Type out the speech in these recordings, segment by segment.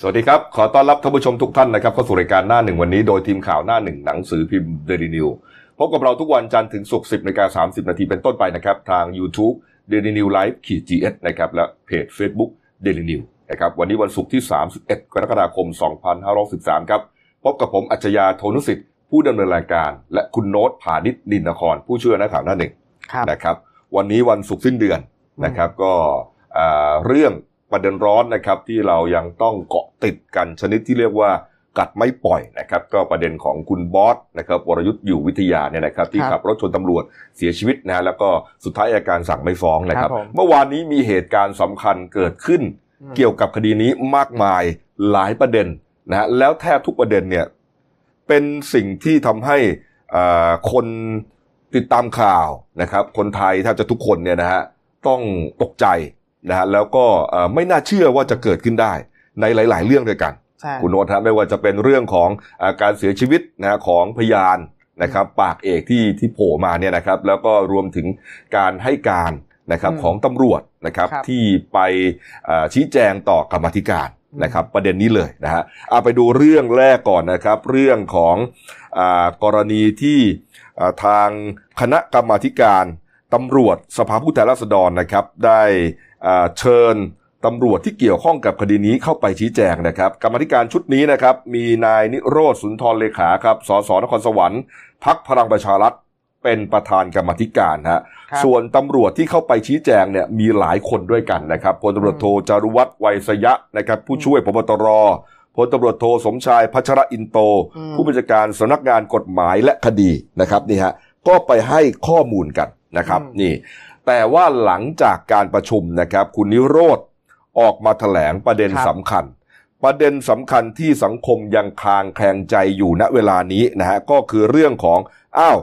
สวัสดีครับ ขอต้อนรับท่านผู้ชมทุกท่านนะครับเข้าสู่รายการหน้าหนึ่งวันนี้โดยทีมข่าวหน้าหนึ่งหนังสือพิมพ์เดลินิวพบกับเราทุกวันจันทร์ถึงศุกร์สิบนาฬิกาสามสิบนาทีเป็นต้นไปนะครับ ทาง YouTube d a i l y New Life ขีด GS นะครับ และเพจ Facebook Daily New นะครับวันนี้วันศุกร์ที่ 31 กรกฎาคม 2563 ครับ พบกับผมอัจฉริยะโทนุสิทธิ์ ผู้ดำเนินรายการ และคุณโน้ตผานิชนินนคร ผู้ช่วยนักข่าวหน้าหนึ่งครับนะครับ วันนี้วันศุกร์สิ้นเดือนอืมนะครับก็อ่าเรื่อง ประเด็นร้อนนะครับที่เรายังต้องเกาะติดกันชนิดที่เรียกว่ากัดไม่ปล่อยนะครับก็ประเด็นของคุณบอสนะครับวรยุทธ์อยู่วิทยาเนี่ยนะครับที่ครับขับรถชนตำรวจเสียชีวิตนะฮะแล้วก็สุดท้ายอัยการสั่งไม่ฟ้องนะครับครับผมเมื่อวานนี้มีเหตุการณ์สำคัญเกิดขึ้นอืมเกี่ยวกับคดีนี้มากมายหลายประเด็นนะฮะแล้วแทบทุกประเด็นเนี่ยเป็นสิ่งที่ทำให้อ่าคนติดตามข่าวนะครับ คนไทยแทบจะทุกคนเนี่ยนะฮะต้องตกใจ นะฮะแล้วก็เอ่อไม่น่าเชื่อว่าจะเกิดขึ้นได้ในหลาย ๆ เรื่องด้วยกันใช่คุณโนตฮะไม่ว่าจะเป็นเรื่องของอาการเสียชีวิตนะฮะของพยานนะครับปากเอกที่ที่โผล่มาเนี่ยนะครับ แล้วก็รวมถึงการให้การนะครับอืมของตำรวจนะครับครับที่ไปเอ่อชี้แจงต่อกรรมาธิการนะครับประเด็นนี้เลยนะฮะเอาไปดูเรื่องแรกก่อนนะครับ เรื่องของอากรณีที่อ่าทางคณะกรรมาธิการตำรวจสภาผู้แทนราษฎรนะครับ ได้อ่า เชิญตำรวจที่เกี่ยวข้องกับคดีนี้เข้าไปชี้แจงนะครับกรรมาธิการชุดนี้นะครับมีนายนิโรธสุนทรเลขาครับสสนครสวรรค์พักพลังประชารัฐเป็นประธานกรรมาธิการฮะครับส่วนตำรวจที่เข้าไปชี้แจงเนี่ยมีหลายคนด้วยกันนะครับพลตำรวจโทจารุวัฒน์ไวยสยะนะครับผู้ช่วยพบตรพลตำรวจโทสมชายพัชรอินโตอืมผู้บัญชาการสำนักงานกฎหมายและคดีนะครับนี่ฮะก็ไปให้ข้อมูลกันนะครับอืมนี่ แต่ว่าหลังจากการประชุมนะครับ คุณนิโรธออกมาแถลงประเด็นครับสำคัญ ประเด็นสำคัญที่สังคมยังคลางแคลงใจอยู่ณเวลานี้นะฮะก็คือเรื่องของอ้าว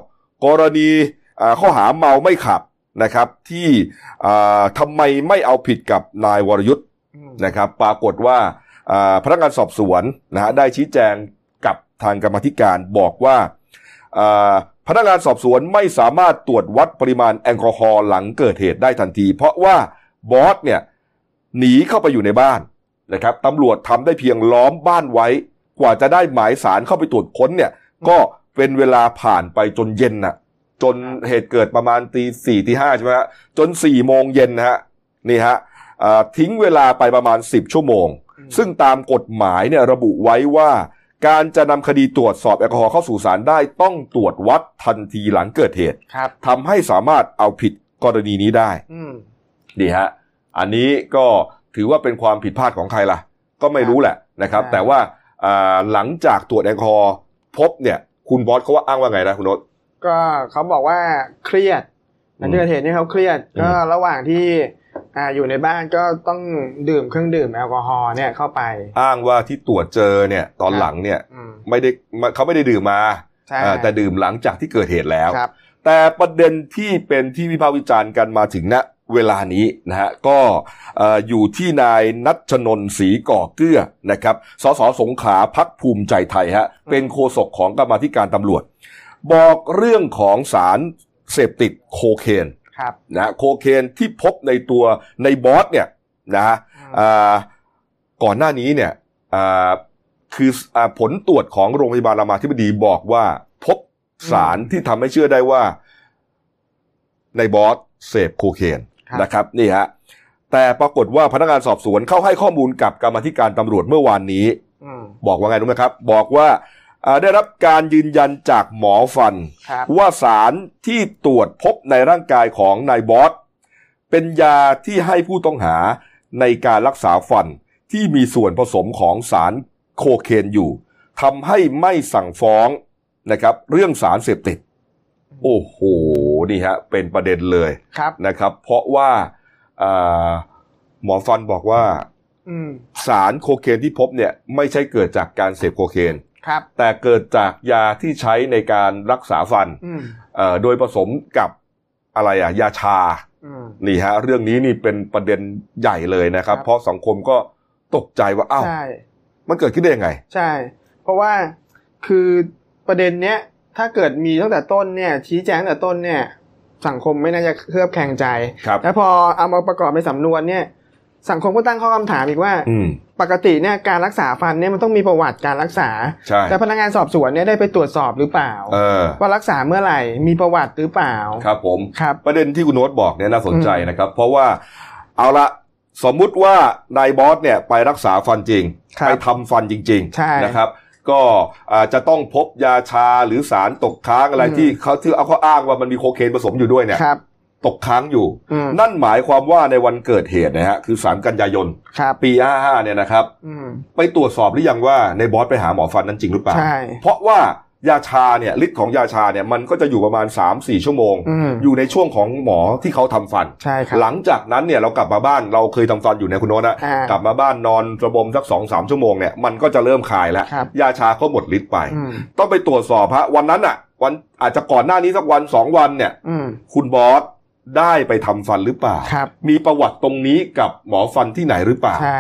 กรณีอ่าข้อหาเมาไม่ขับนะครับ ที่อ่าทำไมไม่เอาผิดกับนายวรยุทธ์อืมนะครับ ปรากฏว่าอ่าพนักงานสอบสวนนะฮะได้ชี้แจงกับทางกรรมาธิการบอกว่าอ่า พนักงานสอบสวนไม่สามารถตรวจวัดปริมาณแอลกอฮอล์หลังเกิดเหตุได้ทันที เพราะว่าบอสเนี่ยหนีเข้าไปอยู่ในบ้านนะครับตำรวจทำได้เพียงล้อมบ้านไว้ กว่าจะได้หมายสารเข้าไปตรวจค้นเนี่ยก็เป็นเวลาผ่านไปจนเย็นน่ะ จนเหตุเกิดประมาณตีสี่ตีห้าใช่ไหมฮะจนสี่โมงเย็นนะฮะนี่ฮะทิ้งเวลาไปประมาณ10ชั่วโมง ซึ่งตามกฎหมายเนี่ยระบุไว้ว่า การจะนำคดีตรวจสอบแอลกอฮอล์เข้าสู่ศาลได้ต้องตรวจวัดทันทีหลังเกิดเหตุครับทำให้สามารถเอาผิดกรณีนี้ได้อืมดีฮะ อันนี้ก็ถือว่าเป็นความผิดพลาดของใครล่ะ ก็ไม่รู้แหละนะครับใช่แต่ว่าอ่าหลังจากตรวจแอลกอฮอล์พบเนี่ย คุณบอสเขาว่าอ้างว่าไงนะคุณโนตก็เขาบอกว่าเครียดหลังอืมเกิดเหตุนี่เขาเครียดอืมก็ระหว่างที่ อ่าอยู่ในบ้านก็ต้องดื่มเครื่องดื่มแอลกอฮอล์เนี่ยเข้าไป อ้างว่าที่ตรวจเจอเนี่ย ตอนหลังเนี่ยอืมไม่ได้เขาไม่ได้ดื่มมาใช่อ่าแต่ดื่มหลังจากที่เกิดเหตุแล้วครับแต่ประเด็นที่เป็นที่วิพากษ์วิจารณ์กันมาถึงณเวลานี้นะฮะก็เอ่ออยู่ที่นายนัชนนท์ศรีก่อเกื้อนะครับสสสงขลาพักภูมิใจไทยฮะเป็นโฆษกของกรรมาธิการตำรวจ บอกเรื่องของสารเสพติดโคเคน ครับนะโคเคนที่พบในตัวในบอสเนี่ยนะฮะอ่าก่อนหน้านี้เนี่ยอ่าคืออาผลตรวจของโรงพยาบาลรามาธิบดีบอกว่าพบสารที่ทำให้เชื่อได้ว่า ในบอสเสพโคเคนครับนะครับนี่ฮะแต่ปรากฏว่าพนักงานสอบสวนเข้าให้ข้อมูลกับกรรมาธิการตำรวจเมื่อวานนี้อืมบอกว่าไงรู้ไหมครับ บอกว่าอ่า ได้รับการยืนยันจากหมอฟันครับว่าสารที่ตรวจพบในร่างกายของนายบอส เป็นยาที่ให้ผู้ต้องหาในการรักษาฟันที่มีส่วนผสมของสารโคเคนอยู่ทำให้ไม่สั่งฟ้องนะครับ เรื่องสารเสพติด โอ้โห นี่ฮะ เป็นประเด็นเลยครับนะครับ เพราะว่าอ่าหมอฟันบอกว่าอืมสารโคเคนที่พบเนี่ย ไม่ใช่เกิดจากการเสพโคเคน ครับแต่เกิดจากยาที่ใช้ในการรักษาฟันอืมเอ่อโดยผสมกับอะไรอะยาชาอืมนี่ฮะ เรื่องนี้นี่เป็นประเด็นใหญ่เลยนะครับครับเพราะสังคมก็ตกใจว่าอ้าวใช่มันเกิดขึ้นได้ยังไง ใช่ เพราะว่าคือประเด็นเนี้ยถ้าเกิดมีตั้งแต่ต้นเนี่ย ชี้แจงตั้งแต่ต้นเนี่ย สังคมไม่น่าจะเคลือบแคลงใจครับแล้วพอเอามาประกอบในสำนวนเนี่ย สังคมก็ตั้งข้อคำถามอีกว่าอืมปกติเนี่ยการรักษาฟันเนี่ยมันต้องมีประวัติการรักษาใช่แต่พนักงานสอบสวนเนี่ยได้ไปตรวจสอบหรือเปล่าเออว่ารักษาเมื่อไหร่มีประวัติหรือเปล่าครับผมครับประเด็นที่คุณโน้ตบอกเนี่ยน่าสนใจนะครับ เพราะว่าเอาละสมมุติว่านายบอสเนี่ยไปรักษาฟันจริงครับไปทำฟันจริงใช่ๆนะครับก็อาจจะต้องพบยาชาหรือสารตกค้างอะไรอืมที่เขาที่เอาเขาอ้างว่ามันมีโคเคนผสมอยู่ด้วยเนี่ยครับ ตกค้างอยู่อืมนั่นหมายความว่าในวันเกิดเหตุนะฮะคือ 3 กันยายนครับปี 55 เนี่ยนะครับอืมไปตรวจสอบหรือยังว่าในบอสไปหาหมอฟันนั้นจริงหรือเปล่าใช่เพราะว่ายาชาเนี่ยฤทธิ์ของยาชาเนี่ยมันก็จะอยู่ประมาณ 3-4 ชั่วโมงอืมอยู่ในช่วงของหมอที่เขาทำฟันใช่ครับหลังจากนั้นเนี่ยเรากลับมาบ้านเราเคยทำฟันอยู่ในยคุณโน้ตนะอ่ากลับมาบ้านนอนระบมสักสองสามชั่วโมงเนี่ยมันก็จะเริ่มคลายแล้วครับยาชาก็หมดฤทธิ์ไปอืมต้องไปตรวจสอบฮะวันนั้นอะ วันอาจจะก่อนหน้านี้สักวันสองวันเนี่ยอืมคุณบอส ได้ไปทำฟันหรือเปล่าครับมีประวัติตรงนี้กับหมอฟันที่ไหนหรือเปล่าใช่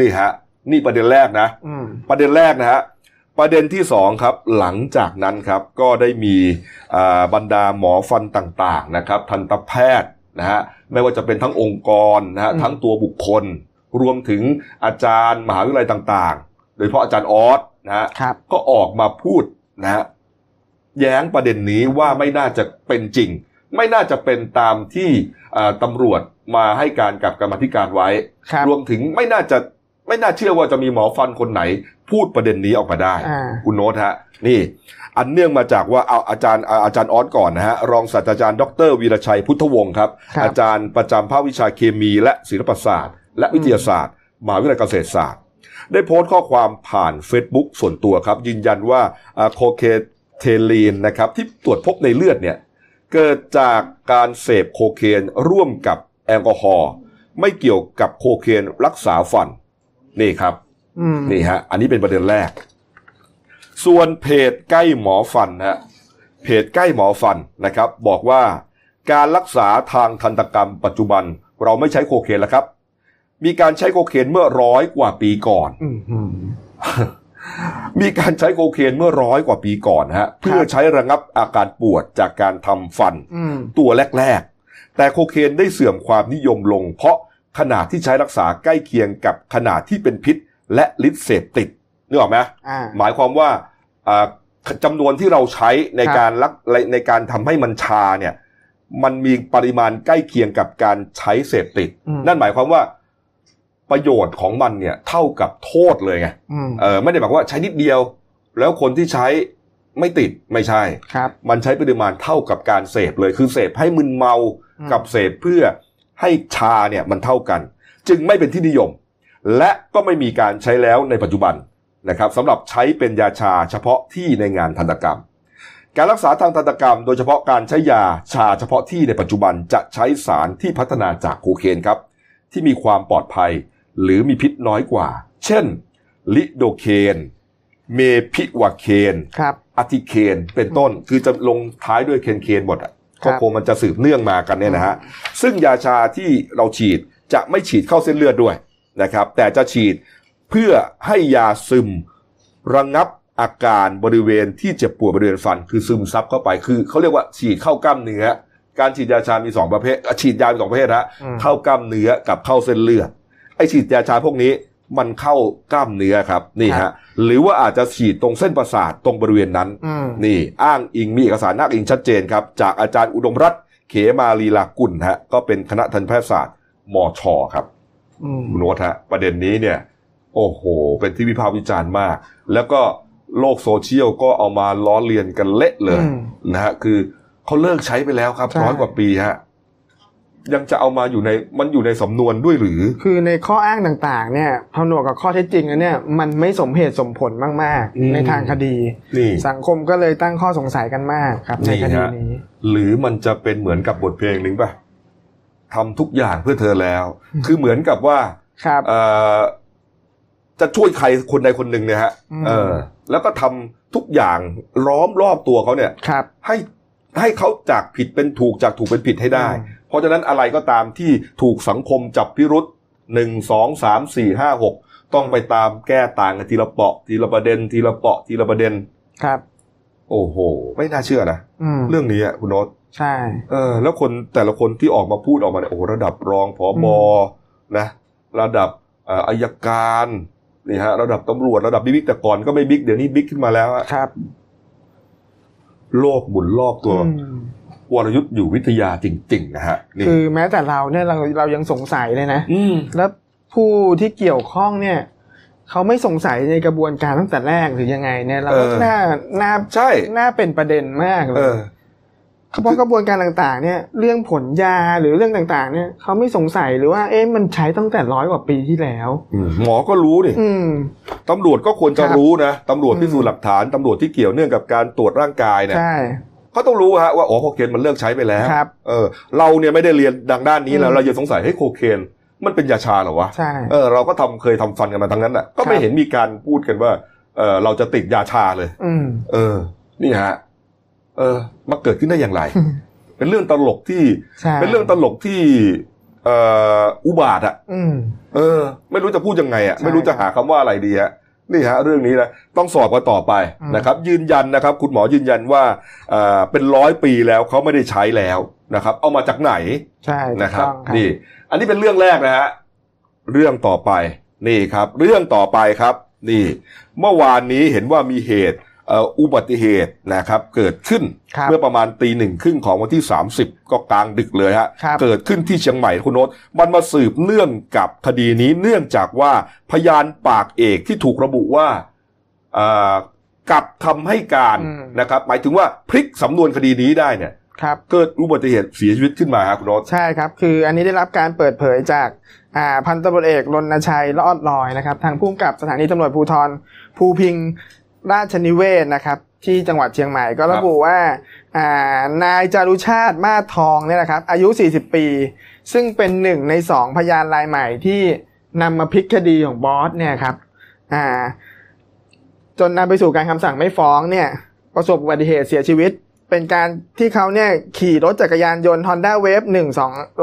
นี่ฮะ นี่ประเด็นแรกนะอืมประเด็นแรกนะฮะ ประเด็นที่สองครับ หลังจากนั้นครับ ก็ได้มีอ่าบรรดาหมอฟันต่างๆนะครับ ทันตแพทย์นะฮะ ไม่ว่าจะเป็นทั้งองค์กรนะฮะอืมทั้งตัวบุคคล รวมถึงอาจารย์มหาวิทยาลัยต่างๆ โดยเฉพาะอาจารย์ออสนะฮะครับก็ออกมาพูดนะฮะ แย้งประเด็นนี้ว่าไม่น่าจะเป็นจริง ไม่น่าจะเป็นตามที่อ่าตำรวจมาให้การกับกรรมาธิการไว้ครับรวมถึงไม่น่าจะไม่น่าเชื่อว่าจะมีหมอฟันคนไหน พูดประเด็นนี้ออกมาได้อ่าคุณโน้ตฮะ นี่ อันเนื่องมาจากว่าเอาอาจารย์อาอาจารย์ออสก่อนนะฮะ รองศาสตราจารย์ดรวีรชัยพุทธวงศ์ครับครับอาจารย์ประจำภาควิชาเคมีคณะศิลปศาสตร์ และวิทยาศาสตร์มหาวิทยาลัยเกษตรศาสตร์ ได้โพสต์ข้อความผ่าน Facebook ส่วนตัวครับ ยืนยันว่า cocaethylene นะครับที่ตรวจพบในเลือดเนี่ย เกิดจากการเสพโคเคนร่วมกับแอลกอฮอล์ไม่เกี่ยวกับโคเคนรักษาฟัน นี่ครับอืมนี่ฮะ อันนี้เป็นประเด็นแรก ส่วนเพจใกล้หมอฟันฮะเพจใกล้หมอฟันนะครับ บอกว่าการรักษาทางทันตกรรมปัจจุบัน เราไม่ใช้โคเคนแล้วครับ มีการใช้โคเคนเมื่อร้อยกว่าปีก่อนอื มอืมมีการใช้โคเคนเมื่อร้อยกว่าปีก่อนฮะเพื่อใช้ระงับอาการปวดจากการทำฟันอืมตัวแรก ๆ แต่โคเคนได้เสื่อมความนิยมลง เพราะขนาดที่ใช้รักษาใกล้เคียงกับขนาดที่เป็นพิษ และฤทธิ์เสพติดนึกออกไหมอ่าหมายความว่าอ่าจำนวนที่เราใช้ในครับการรักในการทำให้มันชาเนี่ย มันมีปริมาณใกล้เคียงกับการใช้เสพติดอืมนั่นหมายความว่า ประโยชน์ของมันเนี่ยเท่ากับโทษเลยไงอืมเออไม่ได้หมายความว่าใช้นิดเดียว แล้วคนที่ใช้ไม่ติดไม่ใช่ครับ มันใช้ปริมาณเท่ากับการเสพเลย คือเสพให้มึนเมาอืมกับเสพเพื่อให้ชาเนี่ยมันเท่ากัน จึงไม่เป็นที่นิยม และก็ไม่มีการใช้แล้วในปัจจุบันนะครับสำหรับใช้เป็นยาชาเฉพาะที่ในงานทันตกรรม การรักษาทางทันตกรรม โดยเฉพาะการใช้ยาชาเฉพาะที่ในปัจจุบันจะใช้สารที่พัฒนาจากโคเคนครับ ที่มีความปลอดภัย หรือมีพิษน้อยกว่า เช่น ลิโดเคน เมพิวาเคนครับอะติเคนเป็นต้นคือจะลงท้ายด้วยเคนเคนหมดอะครัก็บคงมันจะสืบเนื่องมากันเนี่ยนะฮะซึ่งยาชาที่เราฉีดจะไม่ฉีดเข้าเส้นเลือดด้วยนะครับ แต่จะฉีดเพื่อให้ยาซึมระงงับอาการบริเวณที่เจ็บปวดบริเวณฟัน คือซึมซับเข้าไปคือเขาเรียกว่าฉีดเข้ากล้ามเนื้อ การฉีดยาชามีสองประเภทอะฉีดยามีสองประเภทฮะอืมเข้ากล้ามเนื้อกับเข้าเส้นเลือด ไอฉีดยาชาพวกนี้มันเข้ากล้ามเนื้อครับนี่ฮะหรือว่าอาจจะฉีดตรงเส้นประสาทตรงบริเวณนั้นอืมนี่อ้างอิงมีเอกสารอ้างอิงชัดเจนครับ จากอาจารย์อุดมรัตน์เขมาลีลากุลฮะก็เป็นคณะทันตแพทยศาสตร์มชครับอืมคุณโน้ตฮะประเด็นนี้เนี่ย โอ้โห เป็นที่วิพากษ์วิจารณ์มาก แล้วก็โลกโซเชียลก็เอามาล้อเลียนกันเละเลยอืมนะฮะคือเขาเลิกใช้ไปแล้วครับใช่ร้อยกว่าปีฮะ ยังจะเอามาอยู่ในมันอยู่ในสำนวนด้วยหรือ คือในข้ออ้างต่างๆ เนี่ยพอหนวกกับข้อเท็จจริงแล้วเนี่ย มันไม่สมเหตุสมผลมากอืมๆในทางคดีนี่สังคมก็เลยตั้งข้อสงสัยกันมากครับ ในนี่คดีฮะนี้ หรือมันจะเป็นเหมือนกับบทเพลงหนึ่งป่ะทำทุกอย่างเพื่อเธอแล้ว คือเหมือนกับว่าครับเอ่อจะช่วยใครคนใดคนหนึ่งเนี่ยฮะอืมเออ แล้วก็ทำทุกอย่างล้อมรอบตัวเขาเนี่ยครับให้ให้เขาจากผิดเป็นถูกจากถูกเป็นผิดให้ได้อืม เพราะฉะนั้นอะไรก็ตามที่ถูกสังคมจับพิรุษหนึ่งสองสามสี่ห้าหกต้องไปตามแก้ต่างกันทีละเปาะทีละประเด็น ทีละเปาะทีละประเด็นครับ โอ้โห ไม่น่าเชื่อนะอืมเรื่องนี้อะคุณโน้ตใช่เออแล้วคนแต่ละคนที่ออกมาพูดออกมาเนี่ยโอ้โหระดับรองผอบอนะ ระดับเอ่ออายการนี่ฮะระดับตำรวจระดับบิ๊กแต่ก่อนก็ไม่บิ๊กเดี๋ยวนี้บิ๊กขึ้นมาแล้วอะครับ โลกหมุนรอบตัวอืม วรยุทธ์อยู่วิทยาจริง ๆ นะฮะนี่คือแม้แต่เราเนี่ยเราเรายังสงสัยเลยนะอืมแล้วผู้ที่เกี่ยวข้องเนี่ยเขาไม่สงสัยในกระบวนการตั้งแต่แรกหรือยังไงเนี่ยเราก็เออน่าน่าใช่น่าเป็นประเด็นมากเลเอยอเพราะกระบวนการต่างๆ เนี่ย เรื่องผลยาหรือเรื่องต่างๆ เนี่ยเขาไม่สงสัยหรือว่าเอ๊ะมันใช้ตั้งแต่ร้อยกว่าปีที่แล้วอืมหมอก็รู้นี่อืมตำรวจก็ควรจะครับรู้นะตำรวจอืมพิสูจน์หลักฐานตำรวจที่เกี่ยวเนื่องกับการตรวจร่างกายเนี่ยใช่ เขาต้องรู้ฮะว่าอ๋อโคเคนมันเลิกใช้ไปแล้วครับ เออ เราเนี่ยไม่ได้เรียนดังด้านนี้แล้วอืมเราจะสงสัยให้ยโคเคนมันเป็นยาชาเหรอวะใช่เออเราก็ทำเคยทำฟันกันมาทั้งนั้นอะก็ไม่ครับเห็นมีการพูดกันว่า เออเราจะติดยาชาเลย อืมเออ นี่ฮะ เออมาเกิดขึ้นได้อย่างไร เป็นเรื่องตลกที่ใช่เป็นเรื่องตลกที่เอ่ออุบาทอะอืมเออ ไม่รู้จะพูดยังไงอะใช่ไม่รู้จะหาคำว่าอะไรดีฮะ นี่ฮะเรื่องนี้นะต้องสอบกันต่อไปอืมนะครับ ยืนยันนะครับ คุณหมอยืนยันว่าเอ่อเป็นร้อยปีแล้วเขาไม่ได้ใช้แล้วนะครับ เอามาจากไหนใช่ถูกนะครับต้องครับ นี่ อันนี้เป็นเรื่องแรกนะฮะเรื่องต่อไปนี่ครับ เรื่องต่อไปครับ นี่ เมื่อวานนี้เห็นว่ามีเหตุเอ่ออุบัติเหตุนะครับเกิดขึ้นครับเมื่อประมาณตีหนึ่งครึ่งของวันที่ 30 ก็กลางดึกเลยฮะครับเกิดขึ้นที่เชียงใหม่คุณโน้ตมันมาสืบเนื่องกับคดีนี้เนื่องจากว่าพยานปากเอกที่ถูกระบุว่าเอ่อกลับคำให้การอืมนะครับ หมายถึงว่าพลิกสำนวนคดีนี้ได้เนี่ยครับเกิดอุบัติเหตุเสียชีวิตขึ้นมาครับคุณโน้ตใช่ครับ คืออันนี้ได้รับการเปิดเผยจากอ่าพันตำรวจเอกรณชัยรอดลอยนะครับ ทางผู้กำกับสถานีตำรวจภูธรภูพิงค์ ราชนิเวศนะครับ ที่จังหวัดเชียงใหม่ก็ระบุว่าานายจารุชาติมาศทองเนี่ยนะครับ อายุ 40 ปี ซึ่งเป็นหนึ่งในสองพยานรายใหม่ที่นำมาพลิกคดีของบอสเนี่ยครับจนนำไปสู่การคำสั่งไม่ฟ้องเนี่ย ประสบอุบัติเหตุเสียชีวิต เป็นการที่เขาเนี่ยขี่รถจักรยานยนต์ Honda Wave 1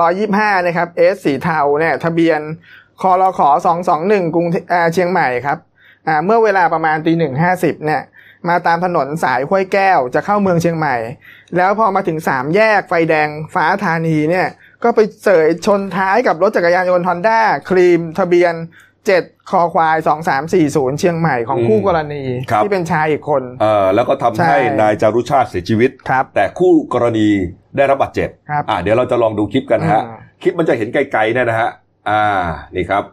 225นะครับเอสสีเทาเนี่ยทะเบียนคอรขอ221กรุงเชียงใหม่ครับ อ่าเมื่อเวลาประมาณตีหนึ่งห้าสิบเนี่ยมาตามถนนสายห้วยแก้วจะเข้าเมืองเชียงใหม่ แล้วพอมาถึงสามแยกไฟแดงฟ้าธานีเนี่ยก็ไปเสยชนท้ายกับรถจักรยานยนต์ฮอนด้าครีม ทะเบียน7คอควาย2340เชียงใหม่ของอืมคู่กรณี ครับ ที่เป็นชายอีกคน เอ่อแล้วก็ทำใช่ ให้นายจารุชาติเสียชีวิต ครับ แต่คู่กรณีได้รับบาดเจ็บ ครับ อ่าเดี๋ยวเราจะลองดูคลิปกันนะฮะอืมคลิปมันจะเห็นไกลๆเนี่ยนะฮะ อ่า นี่ครับ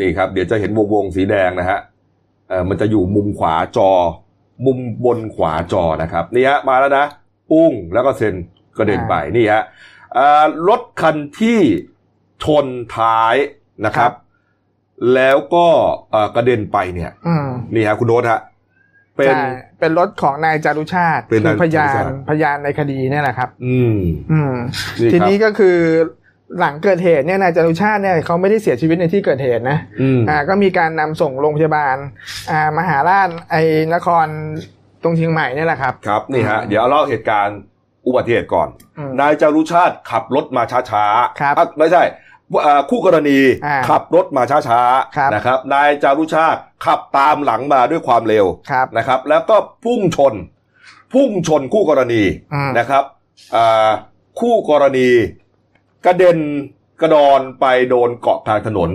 นี่ครับ เดี๋ยวจะเห็นวงวงๆสีแดงนะฮะ เอ่อมันจะอยู่มุมขวาจอ มุมบนขวาจอนะครับนี่ฮะมาแล้วนะปุ้งแล้วก็เซ็นกระเด็นไปนี่ฮะอ่ารถคันที่ชนท้ายนะครับ แล้วก็เอ่อกระเด็นไปเนี่ยอืมนี่ฮะคุณโน้ตฮะเป็นใช่เป็นรถของนายจารุชาติเป็นคืนายอพยาจารุชานติพยานในคดีเนี่ยแหละครับ อืม อืมนี่ทีครับนี้ก็คือ หลังเกิดเหตุเนี่ยนายจารุชาติเนี่ยเขาไม่ได้เสียชีวิตในที่เกิดเหตุนะอืมอ่าก็มีการนำส่งโรงพยาบาลอ่ามหาราชไอ้นครตรงเชียงใหม่เนี่ยแหละครับครับนี่ฮะอืมเดี๋ยวเอาเล่าเหตุการณ์อุบัติเหตุก่อนอืมนายจารุชาติขับรถมาช้าๆครับอะไม่ใช่อ่าคู่กรณีอ่าขับรถมาช้าครับๆนะครับ นายจารุชาติขับตามหลังมาด้วยความเร็วครับนะครับ แล้วก็พุ่งชน พุ่งชนคู่กรณีอืมนะครับอ่าคู่กรณี กระเด็นกระดอนไปโดนเกาะกลางถนน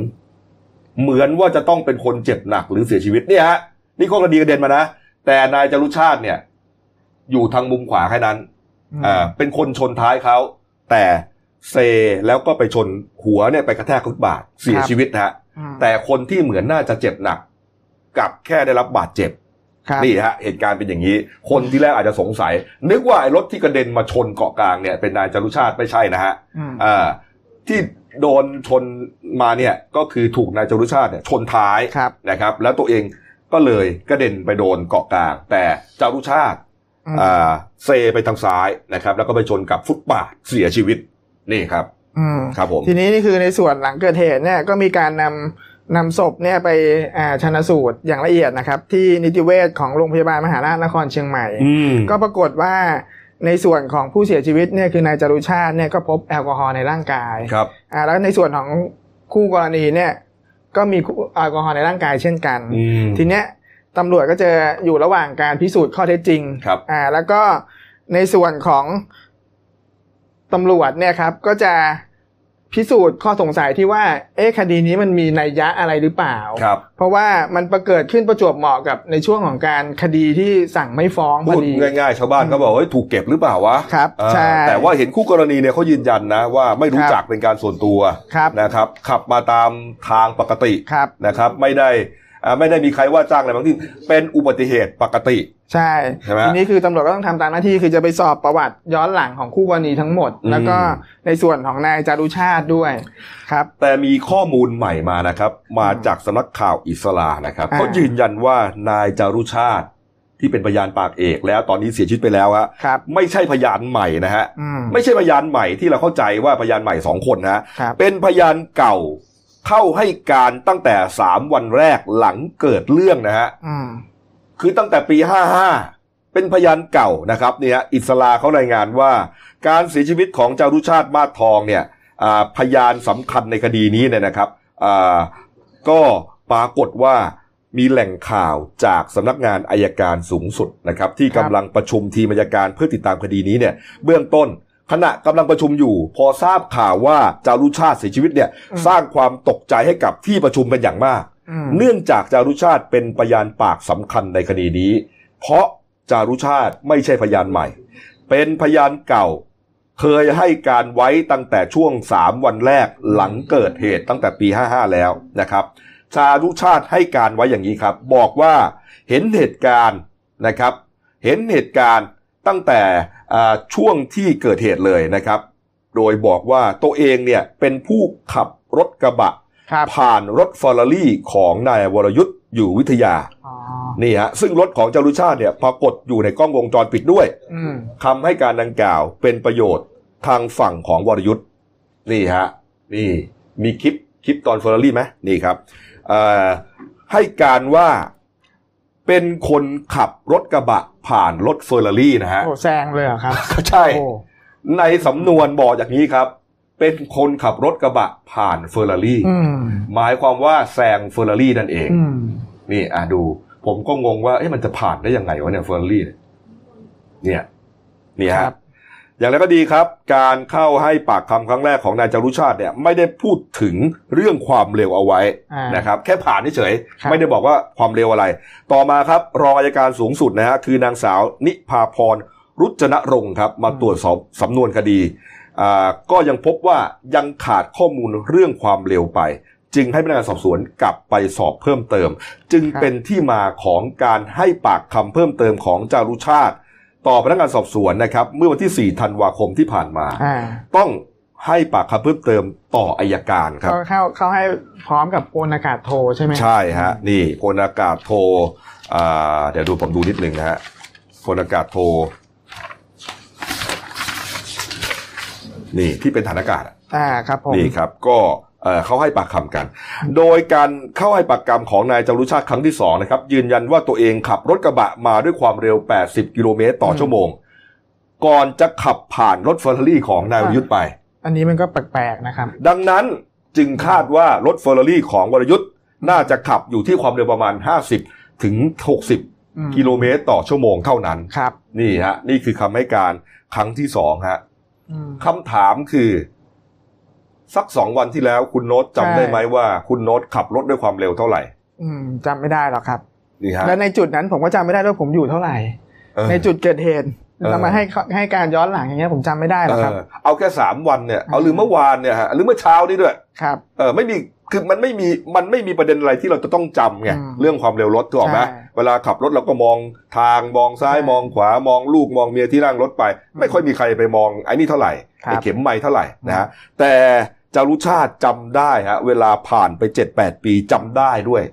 เหมือนว่าจะต้องเป็นคนเจ็บหนักหรือเสียชีวิตเนี่ยฮะนี่คู่กรณีกระเด็นมานะ แต่นายจารุชาติเนี่ย อยู่ทางมุมขวาแค่นั้นอ่าเป็นคนชนท้ายเขาแต่เซแล้วก็ไปชนหัวเนี่ยไปกระแทกฟุตบาทเสียครับชีวิตนะฮะอืมแต่คนที่เหมือนน่าจะเจ็บหนักกลับแค่ได้รับบาดเจ็บครับ นี่ฮะเหตุการณ์เป็นอย่างนี้ คนที่แรกอาจจะสงสัย นึกว่าไอ้รถที่กระเด็นมาชนเกาะกลางเนี่ยเป็นนายจารุชาติไม่ใช่นะฮะอืมอ่าที่โดนชนมาเนี่ยก็คือถูกนายจารุชาติเนี่ยชนท้ายครับนะครับ แล้วตัวเองก็เลยกระเด็นไปโดนเกาะกลาง แต่จารุชาติอืมอ่าเซไปทางซ้ายนะครับ แล้วก็ไปชนกับฟุตบาทเสียชีวิตนี่ครับอืมครับผมทีนี้นี่คือในส่วนหลังเกิดเหตุเนี่ยก็มีการนำ นำศพเนี่ยไปอ่าชนสูตรอย่างละเอียดนะครับ ที่นิติเวชของโรงพยาบาลมหาราชนครเชียงใหม่อืมก็ปรากฏว่าในส่วนของผู้เสียชีวิตเนี่ยคือนายจารุชาติเนี่ยก็พบแอลกอฮอล์ในร่างกายครับอ่าแล้วในส่วนของคู่กรณีเนี่ยก็มีแอลกอฮอล์ในร่างกายเช่นกันอืมทีเนี้ยตำรวจก็จะอยู่ระหว่างการพิสูจน์ข้อเท็จจริงครับอ่าแล้วก็ในส่วนของตำรวจเนี่ยครับก็จะ พิสูจน์ข้อสงสัยที่ว่า เอ๊ะคดีนี้มันมีนัยยะอะไรหรือเปล่าครับเพราะว่ามันประเกิดขึ้นประจวบเหมาะกับในช่วงของการคดีที่สั่งไม่ฟ้องพพูอดดีง่ายๆ ชาวบ้านก็บอกว่าเฮ้ยถูกเก็บหรือเปล่าวะครับเออใช่แต่ว่าเห็นคู่กรณีเนี่ยเขายืนยันนะว่าไม่รู้จักเป็นการส่วนตัวครับนะครับ ขับมาตามทางปกติครับนะครับ ไม่ได้อ่า ไม่ได้มีใครว่าจ้างอะไรบางที่เป็นอุบัติเหตุปกติ ใช่ใช่ไหมทีนี้คือตำรวจก็ต้องทำตามหน้าที่คือจะไปสอบประวัติย้อนหลังของคู่กรณีทั้งหมดอืมแล้วก็ในส่วนของนายจารุชาติด้วยครับ แต่มีข้อมูลใหม่มานะครับ มาจากสำนักข่าวอิสลานะครับอ่าเขายืนยันว่านายจารุชาติที่เป็นพยานปากเอกแล้วตอนนี้เสียชีวิตไปแล้วฮะครับไม่ใช่พยานใหม่นะฮะอืมไม่ใช่พยานใหม่ที่เราเข้าใจว่าพยานใหม่สองคนนะฮะครับเป็นพยานเก่า เข้าให้การตั้งแต่สามวันแรกหลังเกิดเรื่องนะฮะอืมคือตั้งแต่ปีห้าห้าเป็นพยานเก่านะครับเนี่ยอิสลาเขารายงานว่า การเสียชีวิตของจารุชาติมาสทองเนี่ยอ่าพยานสำคัญในคดีนี้เนี่ยนะครับอ่าก็ปรากฏว่ามีแหล่งข่าวจากสำนักงานอายการสูงสุดนะครับ ที่กำลังประชุมทีมอายการเพื่อติดตามคดีนี้เนี่ย เบื้องต้น ขณะกำลังประชุมอยู่ พอทราบข่าวว่าจารุชาติเสียชีวิตเนี่ยอืมสร้างความตกใจให้กับที่ประชุมเป็นอย่างมากอืมเนื่องจากจารุชาติเป็นพยานปากสำคัญในคดีนี้ เพราะจารุชาติไม่ใช่พยานใหม่ เป็นพยานเก่า เคยให้การไว้ตั้งแต่ช่วงสามวันแรกหลังเกิดเหตุตั้งแต่ปี 55 แล้วนะครับจารุชาติให้การไว้อย่างนี้ครับ บอกว่าเห็นเหตุการณ์นะครับ เห็นเหตุการณ์ตั้งแต่อ่า ช่วงที่เกิดเหตุเลยนะครับ โดยบอกว่าตัวเองเนี่ยเป็นผู้ขับรถกระบะครับผ่านรถฟอร์รารี่ของนายวรยุทธ์อยู่วิทยาอ๋อนี่ฮะซึ่งรถของจารุชาติเนี่ยปรากฏอยู่ในกล้องวงจรปิดด้วยอืมคำให้การดังกล่าวเป็นประโยชน์ทางฝั่งของวรยุทธ์นี่ฮะนี่มีคลิปคลิปตอนเฟอร์รารี่ไหมนี่ครับเอ่อให้การว่า เป็นคนขับรถกระบะผ่านรถเฟอร์รารี่นะฮะโอ้แซงเลยเหรอครับ ใช่โอ้ในสำนวนบอกอย่างนี้ครับ เป็นคนขับรถกระบะผ่านเฟอร์รารี่อืมหมายความว่าแซงเฟอร์รารี่นั่นเองอืมนี่อะดู ผมก็งงว่าเอ๊ะมันจะผ่านได้ยังไงวะเนี่ยเฟอร์รารี่เนี่ยนี่คฮะรับ อย่างไรก็ดีครับ การเข้าให้ปากคำครั้งแรกของนายจารุชาติเนี่ยไม่ได้พูดถึงเรื่องความเร็วเอาไว้อ่านนะครับ แค่ผ่านเฉยครับๆไม่ได้บอกว่าความเร็วอะไร ต่อมาครับรองอัยการสูงสุดนะฮะคือนางสาวนิพาพรรุจนรงค์ครับมาตรวจสอบสำนวนคดีอ่าก็ยังพบว่ายังขาดข้อมูลเรื่องความเร็วไป จึงให้พนักงานสอบสวนกลับไปสอบเพิ่มเติม จึงครับเป็นที่มาของการให้ปากคำเพิ่มเติมของจารุชาติ ต่อพนักงานสอบสวนนะครับ เมื่อวันที่ 4 ธันวาคมที่ผ่านมา อ่าต้องให้ปากคำเพิ่มเติมต่ออายการครับ เขาเข้าเขาให้พร้อมกับโอนอากาศโทรใช่ไหม ใช่ฮะ นี่พลอากาศโทอ่าเดี๋ยวดูผมดูนิดหนึ่งนะฮะพลอากาศโท นี่ที่เป็นฐานอากาศอะอ่าครับผม นี่ครับ ก็ เอ่อเขาให้ปากคำกัน โดยการเข้าให้ปากคำของนายจารุชาติครั้งที่สองนะครับ ยืนยันว่าตัวเองขับรถกระบะมาด้วยความเร็ว 80 กิโลเมตรต่อชั่วโมง ก่อนจะขับผ่านรถเฟอร์รารี่ของนายวรยุทธ์ไป อันนี้มันก็แปลกๆนะครับ ดังนั้นจึงคาดว่ารถเฟอร์รารี่ของวรยุทธ์น่าจะขับอยู่ที่ความเร็วประมาณ 50 ถึงอืม60 กิโลเมตรต่อชั่วโมงเท่านั้นครับ นี่ฮะ นี่คือคำให้การครั้งที่สองฮะอืมคำถามคือ สักสองวันที่แล้วคุณโน้ตใช่จำได้ไหมว่า คุณโน้ตขับรถด้วยความเร็วเท่าไหร่ อืมจำไม่ได้หรอกครับนี่ฮะและในจุดนั้นผมก็จำไม่ได้ด้วยผมอยู่เท่าไหร่เออในจุดเกิดเหตุเออเรามาให้ให้การย้อนหลังอย่างเงี้ยผมจำไม่ได้หรอกครับเออเอาแค่สามวันเนี่ยเอาหรือเมื่อวานเนี่ยฮะหรือเมื่อเช้านี่ด้วยครับเออไม่มีคือมันไม่มีมันไม่มีประเด็นอะไรที่เราจะต้องจำไงอืมเรื่องความเร็วรถถูกไหมใช่เวลาขับรถเราก็มองทางมองซ้ายใช่มองขวามองลูกมองเมียที่นั่งรถไปอืมไม่ค่อยมีใครไปมองไอ้นี่เท่าไหร่ครับไอ้เข็มไม้เท่าไหร่นะฮะอืแต่ จารุชาติจำได้ฮะเวลาผ่านไปเจ็ดแปดปีจำได้ด้วย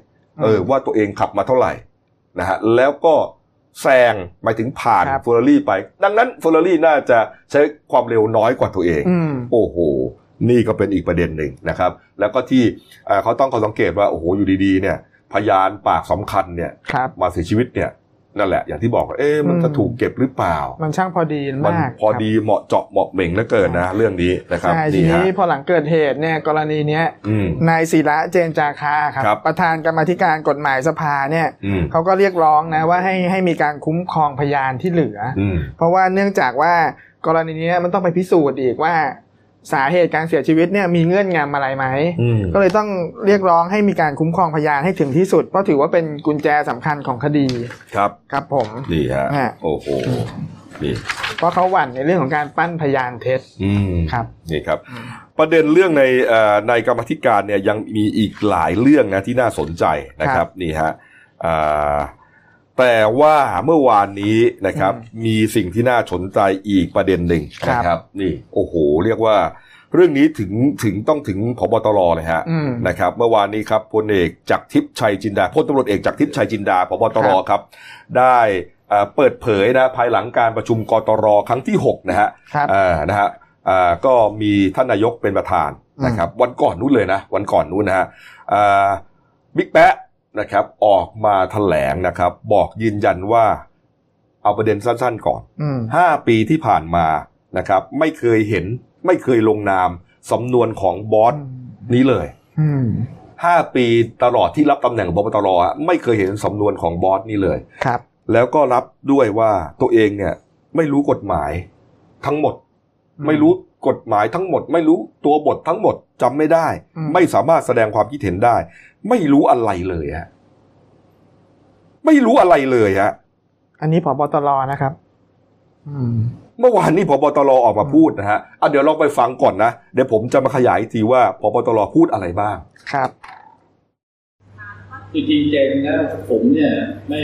เออ ว่าตัวเองขับมาเท่าไหร่นะฮะแล้วก็แซงหมายถึงผ่านครับเฟอร์รารี่ไป ดังนั้นเฟอร์รารี่น่าจะใช้ความเร็วน้อยกว่าตัวเองอืมโอ้โห นี่ก็เป็นอีกประเด็นหนึ่งนะครับ แล้วก็ที่เอ่อเขาต้องเขาสังเกตว่าโอ้โหอยู่ดีๆเนี่ย พยานปากสำคัญเนี่ยครับมาเสียชีวิตเนี่ย นั่นแหละ อย่างที่บอกว่าเอ๊ะมันจะอืมถูกเก็บหรือเปล่า มันช่างพอดีมันมากพอดีเหมาะเจาะเหมาะเหม่งเหลือเกินนะ เรื่องนี้นะครับใช่ทีนี่ฮะนี้พอหลังเกิดเหตุเนี่ยกรณีเนี้ยอืมนายศิระเจนจาคาครับครับประธานกรรมาธิการกฎหมายสภาเนี่ยอืมเขาก็เรียกร้องนะว่าให้ให้มีการคุ้มครองพยานที่เหลือออืมเพราะว่าเนื่องจากว่ากรณีเนี้ยมันต้องไปพิสูจน์อีกว่า สาเหตุการเสียชีวิตเนี่ยมีเงื่อนงำอะไรไหมอืมก็เลยต้องเรียกร้องให้มีการคุ้มครองพยานให้ถึงที่สุด เพราะถือว่าเป็นกุญแจสำคัญของคดีครับครับผมนี่ฮะฮะโอ้โหนี่เพราะเขาหวั่นในเรื่องของการปั้นพยานเท็จอืมครับนี่ครับ ประเด็นเรื่องในเอ่อในกรรมธิการเนี่ยยังมีอีกหลายเรื่องนะที่น่าสนใจนะครับนี่ฮะอ่า แต่ว่าเมื่อวานนี้นะครับ มีสิ่งที่น่าสนใจอีกประเด็นหนึ่งครับนะครับ นี่โอ้โห เรียกว่าเรื่องนี้ถึงถึงต้องถึงพบตรเลยฮะอืมนะครับ เมื่อวานนี้ครับพลเอกจากทิพย์ชัยจินดาพลตำรวจเอกจากทิพย์ชัยจินดาพบตรครับ ได้เอ่อเปิดเผยนะภายหลังการประชุมกตรครั้งที่หกนะฮะครับอ่านะฮะอ่าก็มีท่านนายกเป็นประธานนะครับ วันก่อนนู้นเลยนะ วันก่อนนู้นนะฮะอ่าบิ๊กแป๊ะ นะครับ ออกมาแถลงนะครับ บอกยืนยันว่า เอาประเด็นสั้นๆก่อนอืมห้าปีที่ผ่านมานะครับ ไม่เคยเห็น ไม่เคยลงนามสำนวนของบอสนี้เลยอืมห้าปีตลอดที่รับตำแหน่งบปตรอะไม่เคยเห็นสำนวนของบอสนี้เลยครับ แล้วก็รับด้วยว่าตัวเองเนี่ย ไม่รู้กฎหมายทั้งหมดอืมไม่รู้กฎหมายทั้งหมด ไม่รู้ตัวบททั้งหมด จำไม่ได้อืมไม่สามารถแสดงความคิดเห็นได้ ไม่รู้อะไรเลยฮะไม่รู้อะไรเลยฮะอันนี้ผบตรนะครับอืมเมื่อวานนี้พบตรออกมาพูดนะฮะอะเดี๋ยวลองไปฟังก่อนนะ เดี๋ยวผมจะมาขยายอีกทีว่าพบตรพูดอะไรบ้าง ครับจริงๆเจงแล้วผมเนี่ยไม่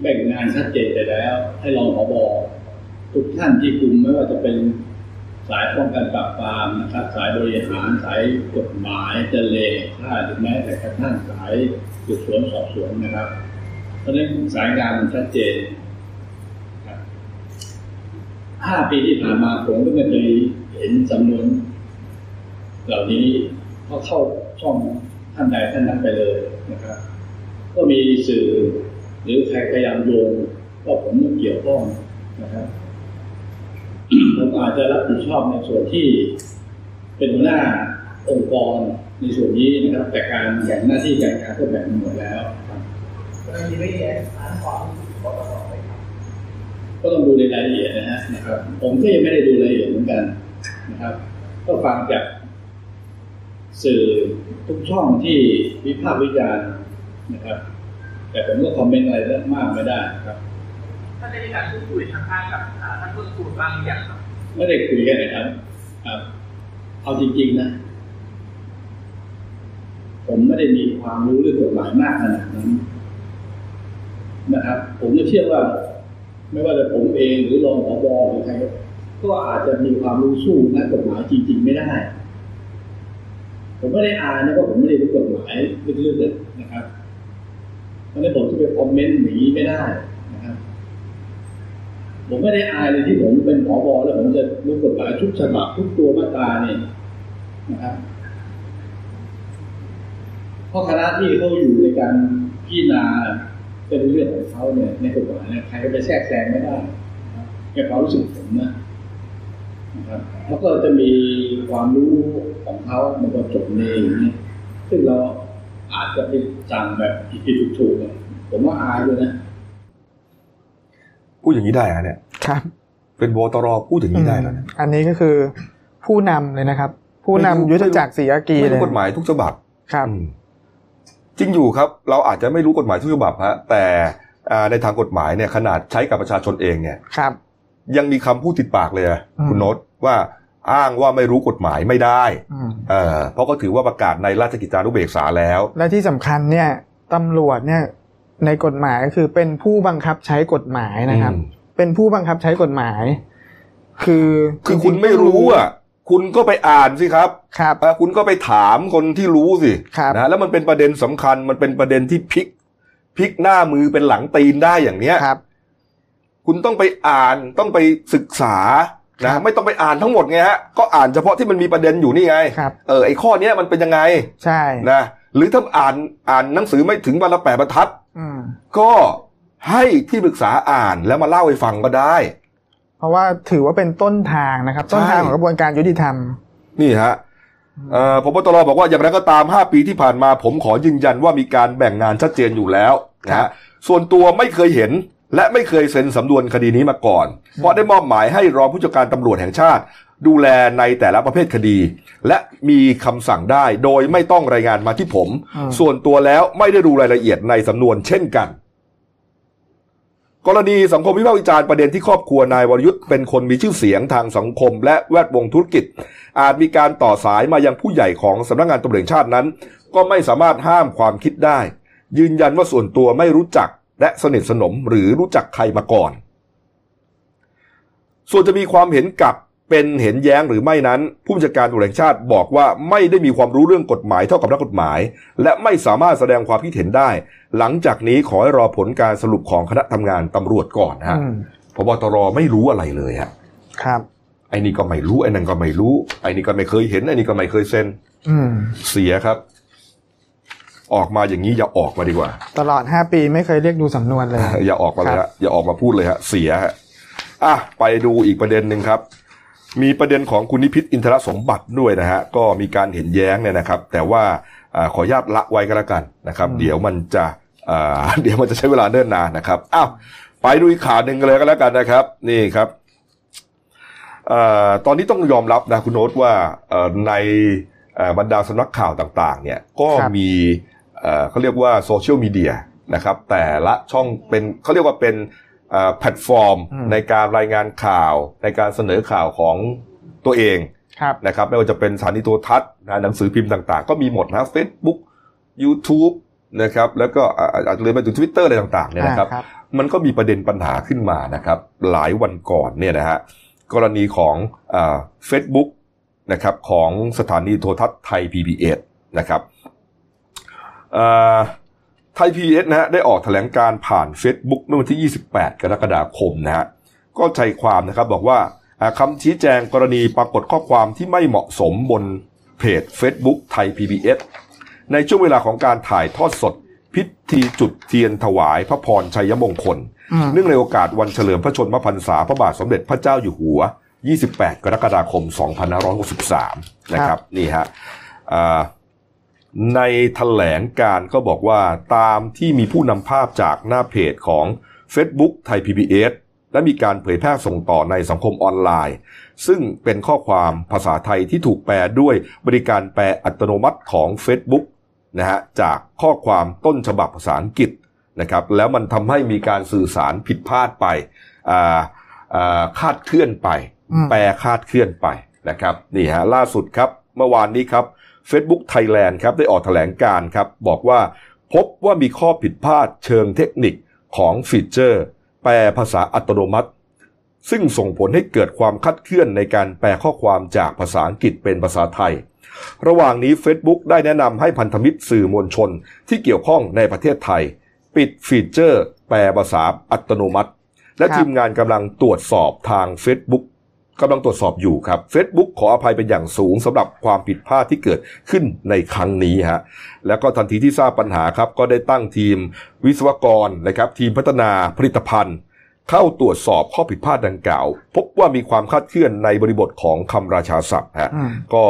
แบ่งงานชัดเจนไปแล้ว ให้รองผบทุกท่านที่คุมไม่ว่าจะเป็น สายป้องกันปราบปรามนะครับ สายบริหารสายกฎหมายเจเลข้าหรือแม้แต่กระทั่งสายสืบสวนสอบสวนนะครับ เพราะฉะนั้นสายงานมันชัดเจนครับห้าปีที่ผ่านมาผมก็ไม่เคยเห็นจำนวนเหล่านี้ก็เข้าช่องท่านใดท่านนั้นไปเลยนะครับ ก็มีสื่อหรือใครพยายามโยงว่าผมไม่เกี่ยวข้องนะครับ ผมอาจจะรับผิดชอบในส่วนที่เป็นหัวหน้าองค์กรในส่วนนี้นะครับ แต่การแบ่งหน้าที่การงานก็แบ่งหมดแล้วครับก็ต้องดูในรายละเอียดนะฮะนะครับ ผมก็ยังไม่ได้ดูรายละเอียดเหมือนกันนะครับ ก็ฟังจากสื่อทุกช่องที่วิพากษ์วิจารณ์นะครับ แต่ผมก็คอมเมนต์อะไรเรื่องมากไม่ได้ครับ ท่านได้มีการพูดคุยทางภาคกับท่านผู้สูตรบ้างหรือยังครับไม่ได้คุยกันนะครับครับเอาจริงๆนะ ผมไม่ได้มีความรู้เรื่องกฎหมายมากขนาดนั้นนะครับ ผมก็เชื่อว่า ไม่ว่าจะผมเองหรือรองผบหรือใครก็อาจจะมีความรู้สู้นักกฎหมายจริง ๆ ไม่ได้ ผมไม่ได้อ่านนะว่าะผมไม่ได้รู้กฎหมายลึกๆนะครับเพราะฉะนั้นผมจะไปคอมเมนต์อย่างนี้ไม่ได้ ผมไม่ได้อายเลยที่ผมเป็นผอบอแล้วผมจะรู้กฎหมายทุกฉบับทุกตัวมาตราเนี่ยนะครับเพราะคณะที่เขาอยู่ในการพิจารณาเป็นเรื่องของเขาเนี่ยในกฎหมายเนี่ยใครก็ไปแทรกแซงไม่ได้นะครับแค่ความรู้สึกผมนะนะครับแล้วก็จะมีความรู้ของเขามันก็จบในอย่างนี้ซึ่งเราอาจจะไปสั่งแบบผิดถูกๆเนี่ยผมว่าอายด้วยนะ พูดอย่างนี้ได้ฮะเนี่ยครับ เป็นบตรพูดอย่างนี้ได้แล้วนะอันนี้ก็คือผู้นำเลยนะครับ ผู้นำไม่รู้ยุทธจักรศรีอากีไม่เลรู้ยกฎหมายทุกฉบับครับอืมจริงอยู่ครับ เราอาจจะไม่รู้กฎหมายทุกฉบับฮะแต่อ่าในทางกฎหมายเนี่ยขนาดใช้กับประชาชนเองเนี่ยครับ ยังมีคำพูดติดปากเลยอะอืมคุณโน้ตว่าอ้างว่าไม่รู้กฎหมายไม่ได้อืมเออเพราะก็ถือว่าประกาศในราชกิจจานุเบกษาแล้ว และที่สำคัญเนี่ยตำรวจเนี่ย ในกฎหมายก็คือเป็นผู้บังคับใช้กฎหมายนะครับอืมเป็นผู้บังคับใช้กฎหมาย คือคือคุณจงๆไม่รู้อะคุณก็ไปอ่านสิครับครับเออคุณก็ไปถามคนที่รู้สิครับนะแล้วมันเป็นประเด็นสำคัญมันเป็นประเด็นที่พลิกพลิกหน้ามือเป็นหลังตีนได้อย่างเนี้ยครับ คุณต้องไปอ่านต้องไปศึกษาครันะบไม่ต้องไปอ่านทั้งหมดไงฮะก็อ่านเฉพาะที่มันมีประเด็นอยู่นี่ไงครับเออไอ้ข้อเนี้ยมันเป็นยังไงใช่นะหรือถ้าอ่านอ่านหนังสือไม่ถึงวันละแปดบรรทัดอืม ก็ให้ที่ปรึกษาอ่านแล้วมาเล่าให้ฟังก็ได้ เพราะว่าถือว่าเป็นต้นทางนะครับ ต้นทางของกระบวนการยุติธรรม นี่ฮะเอ่อพบตรบอกว่าอย่างไรก็ตาม 5 ปีที่ผ่านมาผมขอยืนยันว่ามีการแบ่งงานชัดเจนอยู่แล้วนะครัฮะบส่วนตัวไม่เคยเห็นและไม่เคยเซ็นสำนวนคดีนี้มาก่อน เพราะได้มอบหมายให้รองผู้จัดการตำรวจแห่งชาติ ดูแลในแต่ละประเภทคดี และมีคำสั่งได้โดยไม่ต้องรายงานมาที่ผมอืมส่วนตัวแล้วไม่ได้ดูรายละเอียดในสำนวนเช่นกัน กรณีสังคมวิพากษ์วิจารณ์ประเด็นที่ครอบครัวนายวรยุทธ์เป็นคนมีชื่อเสียงทางสังคม และแวดวงธุรกิจ อาจมีการต่อสายมายังผู้ใหญ่ของสำนักงานตำรวจแห่งชาตินั้น ก็ไม่สามารถห้ามความคิดได้ ยืนยันว่าส่วนตัวไม่รู้จักและสนิทสนมหรือรู้จักใครมาก่อน ส่วนจะมีความเห็นกับ เป็นเห็นแย้งหรือไม่นั้น ผู้บัญชาการตำรวจแห่งชาติบอกว่าไม่ได้มีความรู้เรื่องกฎหมายเท่ากับนักกฎหมาย และไม่สามารถแสดงความคิดเห็นได้ หลังจากนี้ขอให้รอผลการสรุปของคณะทำงานตำรวจก่อนนะฮะอืมพบตรไม่รู้อะไรเลยฮะครับไอ้นี่ก็ไม่รู้ไอ้นั่นก็ไม่รู้ไอ้นี่ก็ไม่เคยเห็นไอ้นี่ก็ไม่เคยเซ็นอืมเสียครับ ออกมาอย่างนี้อย่าออกมาดีกว่า ตลอด5ปีไม่เคยเรียกดูสำนวนเลย อย่าออกมาเลยครัฮะบอย่าออกมาพูดเลยฮะเสียฮะอะไปดูอีกประเด็นหนึ่งครับ มีประเด็นของคุณนิพิษอินทรสมบัติด้วยนะฮะก็มีการเห็นแย้งเนี่ยนะครับ แต่ว่าอ่าขออนุญาตละไว้ก็แล้วกันนะครับ เดี๋ยวมันจะอ่าเดี๋ยวมันจะใช้เวลาเนิ่นนานนะครับอ้าวไปดูอีกข่าวหนึ่งกันเลยก็แล้วกันนะครับ นี่ครับเอ่อตอนนี้ต้องยอมรับนะคุณโน้ตว่าเอ่อในเอ่อบรรดาสำนักข่าวต่าง ๆ เนี่ยก็ครับมีเอ่อเขาเรียกว่าโซเชียลมีเดียนะครับ แต่ละช่องเป็นเขาเรียกว่าเป็นเอ่อ แพลตฟอร์มอืมในการรายงานข่าวในการเสนอข่าวของตัวเองครับนะครับไม่ว่าจะเป็นสถานีโทรทัศน์นะหนังสือพิมพ์ต่างๆ ก็มีหมดนะ Facebook YouTube นะครับแล้วก็อ่าอาจจะเลยไปถึง Twitter อะไรต่างๆเนี่ยนะครับอ่าครับมันก็มีประเด็นปัญหาขึ้นมานะครับหลายวันก่อนเนี่ยนะฮะกรณีของเฟซบุ๊กนะครับของสถานีโทรทัศน์ไทย PBS นะครับ ไทย PBS นะฮะได้ออกแถลงการผ่าน Facebook เมื่อวันที่ 28 กรกฎาคมนะฮะก็ใจความนะครับบอกว่าอ่าคำชี้แจงกรณีปรากฏข้อความที่ไม่เหมาะสมบนเพจ Facebook ไทย PBS ในช่วงเวลาของการถ่ายทอดสด พิธีจุดเทียนถวายพระพรชัยมงคลอืมเนื่องในโอกาสวันเฉลิมพระชนมพรรษาพระบาทสมเด็จพระเจ้าอยู่หัว 28 กรกฎาคม 2563 นะครับนี่ฮะอ่า ในแถลงการก็บอกว่าตามที่มีผู้นำภาพจากหน้าเพจของ Facebook ไทย PBS และมีการเผยแพร่ส่งต่อในสังคมออนไลน์ ซึ่งเป็นข้อความภาษาไทยที่ถูกแปลด้วยบริการแปลอัตโนมัติของ Facebook นะฮะจากข้อความต้นฉบับภาษาอังกฤษนะครับแล้วมันทำให้มีการสื่อสารผิดพลาดไปอ่าอ่าคาดเคลื่อนไปอืมแปลคาดเคลื่อนไปนะครับนี่ฮะล่าสุดครับเมื่อวานนี้ครับ Facebook Thailand ครับได้ออกแถลงการครับบอกว่าพบว่ามีข้อผิดพลาดเชิงเทคนิคของฟีเจอร์ แปลภาษาอัตโนมัติ ซึ่งส่งผลให้เกิดความคลาดเคลื่อนในการแปลข้อความจากภาษาอังกฤษเป็นภาษาไทย ระหว่างนี้ Facebook ได้แนะนำให้พันธมิตรสื่อมวลชนที่เกี่ยวข้องในประเทศไทย ปิดฟีเจอร์ แปลภาษาอัตโนมัติ และครับทีมงานกำลังตรวจสอบทาง Facebook กำลังตรวจสอบอยู่ครับ Facebook ขออภัยเป็นอย่างสูงสำหรับความผิดพลาดที่เกิดขึ้นในครั้งนี้ฮะแล้วก็ทันทีที่ทราบปัญหาครับก็ได้ตั้งทีมวิศวกรนะครับทีมพัฒนาผลิตภัณฑ์ เข้าตรวจสอบข้อผิดพลาดดังกล่าว พบว่ามีความคลาดเคลื่อนในบริบทของคำราชาศัพท์ฮะอืมก็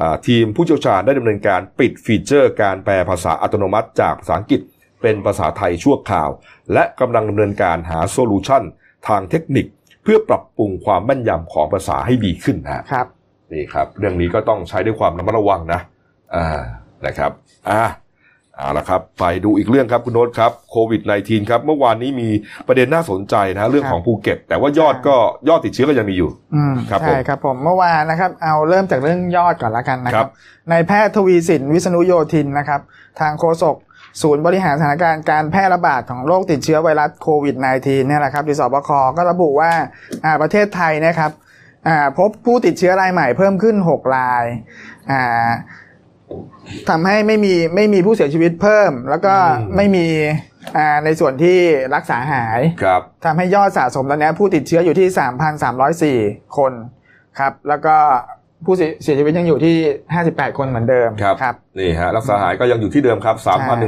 อ่าทีมผู้เชี่ยวชาญได้ดำเนินการปิดฟีเจอร์การแปลภาษาอัตโนมัติจากภาษาอังกฤษเป็นภาษาไทยชั่วคราว และกำลังดำเนินการหา solution ทางเทคนิค เพื่อปรับปรุงความแม่นยำของภาษาให้ดีขึ้นนะฮะครับนี่ครับเรื่องนี้ก็ต้องใช้ด้วยความระมัดระวังนะอ่านะครับอ่าเอาละครับไปดูอีกเรื่องครับคุณโน้ตครับโควิด -19 ครับเมื่อวานนี้มีประเด็นน่าสนใจนะฮะเรื่องของภูเก็ต แต่ว่ายอดก็ยอดติดเชื้อก็ยังมีอยู่อืมครับผมใช่ครับผมเมื่อวานนะครับเอาเริ่มจากเรื่องยอดก่อนละกันนะคครัรับบในายแพทย์ทวีสินวิษณุโยธินนะครับ ทางโฆษก ศูนย์บริหารสถานการณ์การแพร่ระบาดของโรคติดเชื้อไวรัสโควิด -19 เนี่ยแหละครับที่สบคก็ระบุว่าอ่าประเทศไทยนะครับอ่าพบผู้ติดเชื้อรายใหม่เพิ่มขึ้น 6 รายอ่าทำให้ไม่มีไม่มีผู้เสียชีวิตเพิ่ม แล้วก็อืมไม่มีอ่าในส่วนที่รักษาหายครับทำให้ยอดสะสมตอนนี้ผู้ติดเชื้ออยู่ที่ 3,304 คนครับ แล้วก็ ผู้เสียเสียชีวิตยังอยู่ที่ 58 คนเหมือนเดิมครับครับนี่ฮะรักษาหายก็ยังอยู่ที่เดิมครับ